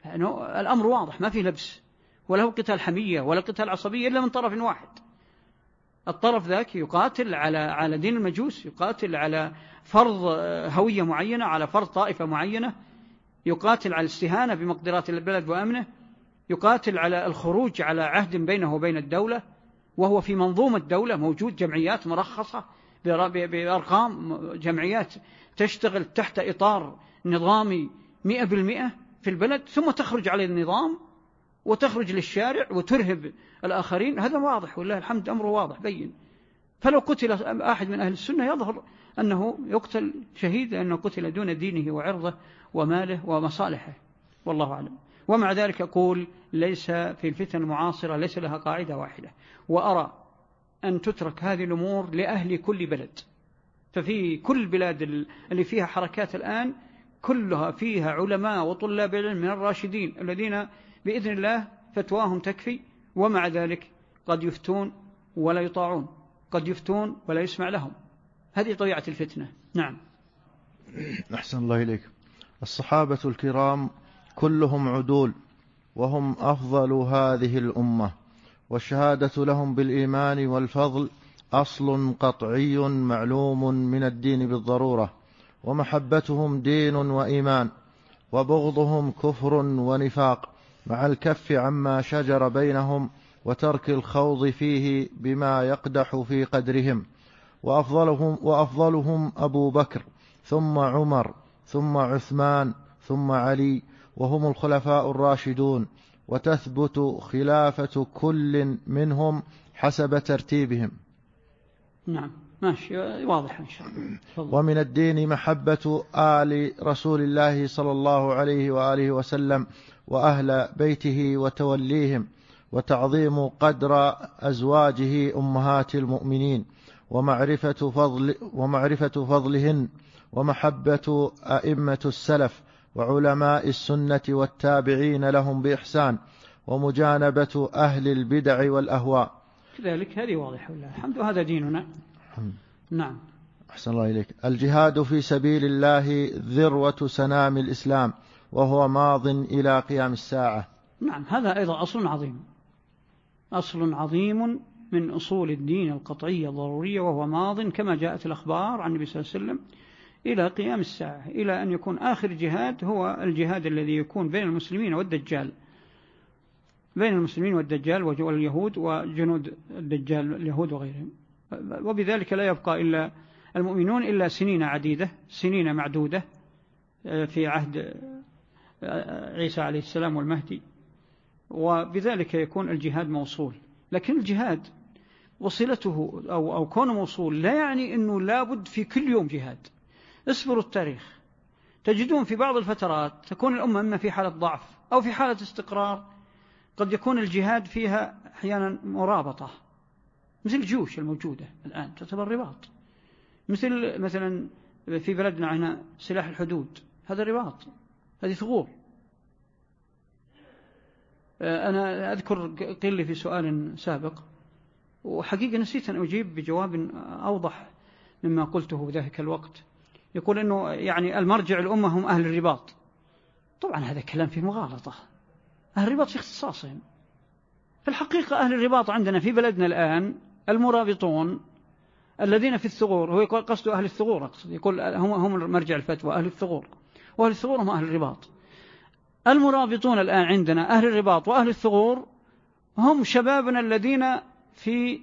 لأنه الأمر واضح ما فيه لبس. ولا هو قتال حمية ولا قتال عصبية إلا من طرف واحد. الطرف ذاك يقاتل على على دين المجوس يقاتل على فرض هوية معينة على فرض طائفة معينة. يقاتل على الاستهانة بمقدرات البلد وأمنه. يقاتل على الخروج على عهد بينه وبين الدولة. وهو في منظومة الدولة موجود جمعيات مرخصة بأرقام جمعيات تشتغل تحت إطار نظامي مئة بالمئة في البلد ثم تخرج على النظام وتخرج للشارع وترهب الآخرين. هذا واضح والله الحمد أمره واضح بين. فلو قتل أحد من أهل السنة يظهر أنه يقتل شهيد لأنه قتل دون دينه وعرضه وماله ومصالحه. والله أعلم. ومع ذلك أقول ليس في الفتن المعاصرة ليس لها قاعدة واحدة. وأرى أن تترك هذه الأمور لأهل كل بلد. ففي كل البلاد اللي فيها حركات الآن كلها فيها علماء وطلاب علم من الراشدين الذين بإذن الله فتواهم تكفي ومع ذلك قد يفتون ولا يطاعون قد يفتون ولا يسمع لهم. هذه طبيعة الفتنة. نعم. أحسن الله إليك. الصحابة الكرام كلهم عدول وهم أفضل هذه الأمة. والشهادة لهم بالإيمان والفضل أصل قطعي معلوم من الدين بالضرورة ومحبتهم دين وإيمان وبغضهم كفر ونفاق مع الكف عما شجر بينهم وترك الخوض فيه بما يقدح في قدرهم. وأفضلهم, وأفضلهم أبو بكر ثم عمر ثم عثمان ثم علي وهم الخلفاء الراشدون وتثبت خلافة كل منهم حسب ترتيبهم. نعم ماشي واضح إن شاء الله. ومن الدين محبة آل رسول الله صلى الله عليه وآله وسلم وأهل بيته وتوليهم وتعظيم قدر أزواجه أمهات المؤمنين ومعرفة فضل ومعرفة فضلهن ومحبة أئمة السلف وعلماء السنة والتابعين لهم بإحسان ومجانبة أهل البدع والأهواء. كذلك هذه واضحة لله الحمد هذا ديننا. نعم. أحسن الله إليك. الجهاد في سبيل الله ذروة سنام الإسلام وهو ماض إلى قيام الساعة. نعم هذا أيضا أصل عظيم. أصل عظيم من أصول الدين القطعية الضرورية وهو ماض كما جاءت الأخبار عن النبي صلى الله عليه وسلم إلى قيام الساعة إلى أن يكون آخر جهاد هو الجهاد الذي يكون بين المسلمين والدجال. بين المسلمين والدجال واليهود وجنود الدجال اليهود وغيرهم. وبذلك لا يبقى إلا المؤمنون إلا سنين عديدة سنين معدودة آه، في عهد آه، عيسى عليه السلام والمهدي. وبذلك يكون الجهاد موصول. لكن الجهاد وصلته أو, أو كونه موصول لا يعني أنه لابد في كل يوم جهاد. اصبروا التاريخ. تجدون في بعض الفترات تكون الأمة إما في حالة ضعف أو في حالة استقرار. قد يكون الجهاد فيها أحيانا مرابطة. مثل الجيوش الموجودة الآن تعتبر رباط. مثل مثلا في بلدنا هنا سلاح الحدود هذا رباط هذه ثغور. آه، أنا أذكر قيل لي في سؤال سابق وحقيقة نسيت أن أجيب بجواب أوضح مما قلته ذلك الوقت. يقول أنه يعني المرجع الأمة هم أهل الرباط. طبعا هذا كلام فيه مغالطة. أهل الرباط في اختصاصهم. في الحقيقة أهل الرباط عندنا في بلدنا الآن المرابطون الذين في الثغور هو يقول قصد أهل الثغور أقصد يقول هم هم مرجع الفتوى أهل الثغور. وأهل الثغور هم أهل الرباط. المرابطون الآن عندنا أهل الرباط وأهل الثغور هم شبابنا الذين في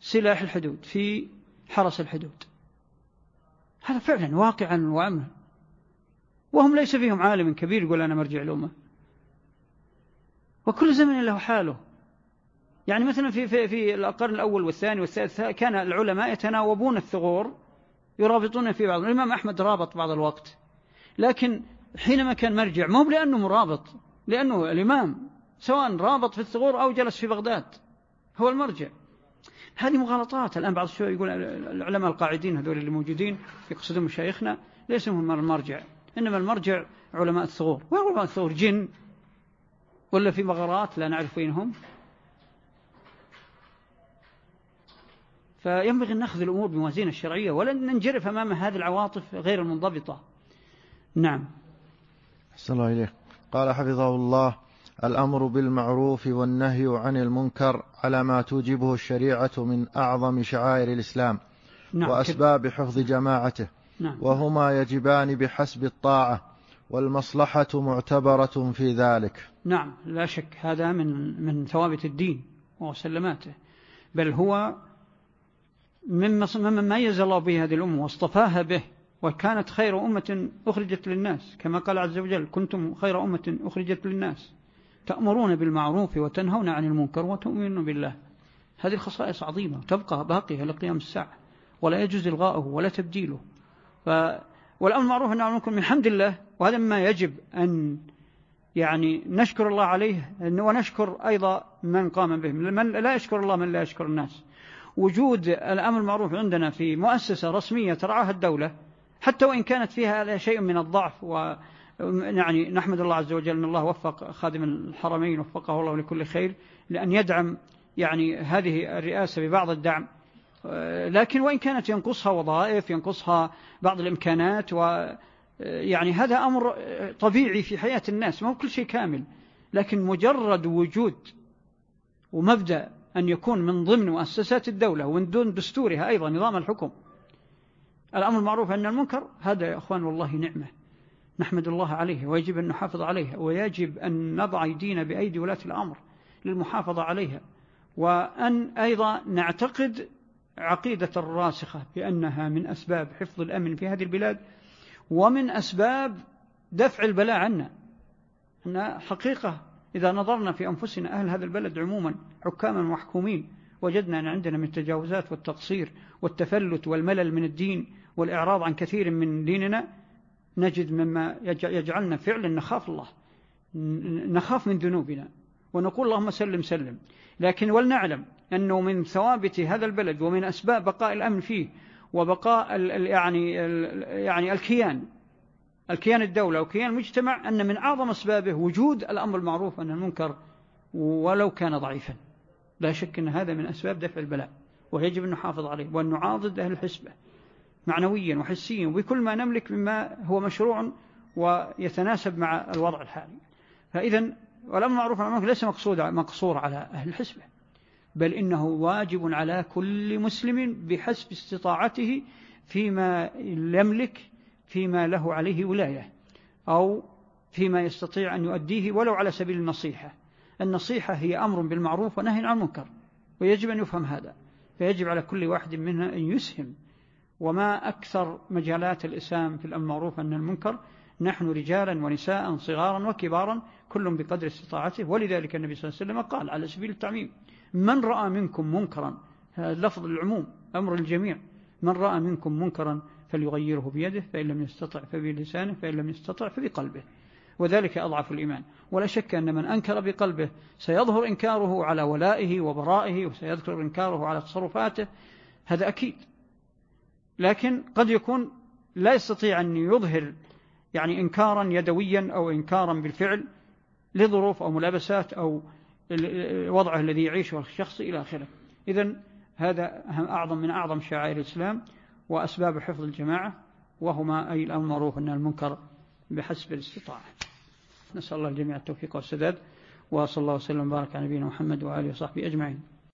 سلاح الحدود في حرس الحدود. هذا فعلا واقعا وعملا. وهم ليس فيهم عالم كبير يقول أنا مرجع الأمة. وكل زمن له حاله. يعني مثلا في في في القرن الأول والثاني والثالث كان العلماء يتناوبون الثغور يرابطون في بعض. الإمام أحمد رابط بعض الوقت. لكن حينما كان مرجع ما هو لأنه مرابط لأنه الإمام سواء رابط في الثغور أو جلس في بغداد هو المرجع. هذه مغالطات. الآن بعض الشباب يقول العلماء القاعدين هذول اللي موجودين يقصدون مشايخنا ليس هم المرجع إنما المرجع علماء الثغور وعلماء الثغور جن. ولا في مغارات؟ لا نعرف وينهم فينبغي أن نأخذ الأمور بموازين الشرعية ولن ننجرف أمام هذه العواطف غير المنضبطة. نعم. أحسن الله إليه قال حفظه الله الأمر بالمعروف والنهي عن المنكر على ما توجبه الشريعة من أعظم شعائر الإسلام نعم وأسباب حفظ جماعته. نعم. وهما يجبان بحسب الطاعة والمصلحة معتبرة في ذلك. نعم لا شك هذا من من ثوابت الدين وسلماته بل هو مما ميز الله به هذه الأمة واصطفاها به وكانت خير أمة أخرجت للناس. كما قال عز وجل كنتم خير أمة أخرجت للناس. تأمرون بالمعروف وتنهون عن المنكر وتؤمنون بالله. هذه الخصائص عظيمة تبقى باقية لقيام الساعة ولا يجوز إلغاؤه ولا تبديله. ف... والأمر المعروف أنه ممكن من حمد الله وهذا مما يجب أن يعني نشكر الله عليه ونشكر أيضا من قام به. من لا يشكر الله من لا يشكر الناس. وجود الأمر المعروف عندنا في مؤسسة رسمية ترعاها الدولة حتى وإن كانت فيها شيء من الضعف و يعني نحمد الله عز وجل أن الله وفق خادم الحرمين وفقه الله لكل خير لأن يدعم يعني هذه الرئاسة ببعض الدعم. لكن وإن كانت ينقصها وظائف ينقصها بعض الإمكانات و يعني هذا أمر طبيعي في حياة الناس ما هو كل شيء كامل. لكن مجرد وجود ومبدأ أن يكون من ضمن مؤسسات الدولة ومن دون دستورها أيضا نظام الحكم الأمر المعروف أن المنكر هذا يا أخوان والله نعمة. نحمد الله عليه ويجب أن نحافظ عليها ويجب أن نضع أيدينا بأيدي ولاة الأمر للمحافظة عليها وأن أيضا نعتقد عقيدة الراسخة بأنها من أسباب حفظ الأمن في هذه البلاد ومن أسباب دفع البلاء عنا. أن حقيقة إذا نظرنا في أنفسنا أهل هذا البلد عموما حكاما محكومين وجدنا أن عندنا من التجاوزات والتقصير والتفلت والملل من الدين والإعراض عن كثير من ديننا نجد مما يجعلنا فعلا نخاف الله نخاف من ذنوبنا ونقول اللهم سلم سلم. لكن ولنعلم أنه من ثوابت هذا البلد ومن أسباب بقاء الأمن فيه وبقاء يعني يعني الكيان الكيان الدولة وكيان المجتمع أن من أعظم أسبابه وجود الأمر المعروف أن المنكر ولو كان ضعيفا. لا شك أن هذا من أسباب دفع البلاء ويجب أن نحافظ عليه وأن نعاضد أهل الحسبة. معنويا وحسيا وبكل ما نملك مما هو مشروع ويتناسب مع الوضع الحالي. فإذا والأمر المعروف عن ليس مقصود مقصور على أهل الحسبة بل إنه واجب على كل مسلم بحسب استطاعته فيما يملك فيما له عليه ولاية أو فيما يستطيع أن يؤديه ولو على سبيل النصيحة. النصيحة هي أمر بالمعروف ونهي عن المنكر ويجب أن يفهم هذا. فيجب على كل واحد منا أن يسهم وما أكثر مجالات الإسلام في الأمر المعروف أن المنكر نحن رجالا ونساء صغارا وكبارا كل بقدر استطاعته. ولذلك النبي صلى الله عليه وسلم قال على سبيل التعميم من رأى منكم منكرا لفظ العموم أمر الجميع من رأى منكم منكرا فليغيره بيده فإن لم يستطع فبلسانه فإن لم يستطع فبقلبه. وذلك أضعف الإيمان. ولا شك أن من أنكر بقلبه سيظهر إنكاره على ولائه وبرائه وسيذكر إنكاره على تصرفاته. هذا أكيد. لكن قد يكون لا يستطيع أن يظهر يعني إنكارا يدويا أو إنكارا بالفعل لظروف أو ملابسات أو وضعه الذي يعيشه الشخص إلى آخره. إذا هذا أعظم من أعظم شعائر الإسلام وأسباب حفظ الجماعة وهما أي الأمر أن المنكر بحسب الاستطاعة. نسأل الله الجميع التوفيق والسداد وصلى الله وسلم وبارك على نبينا محمد وآله وصحبه أجمعين.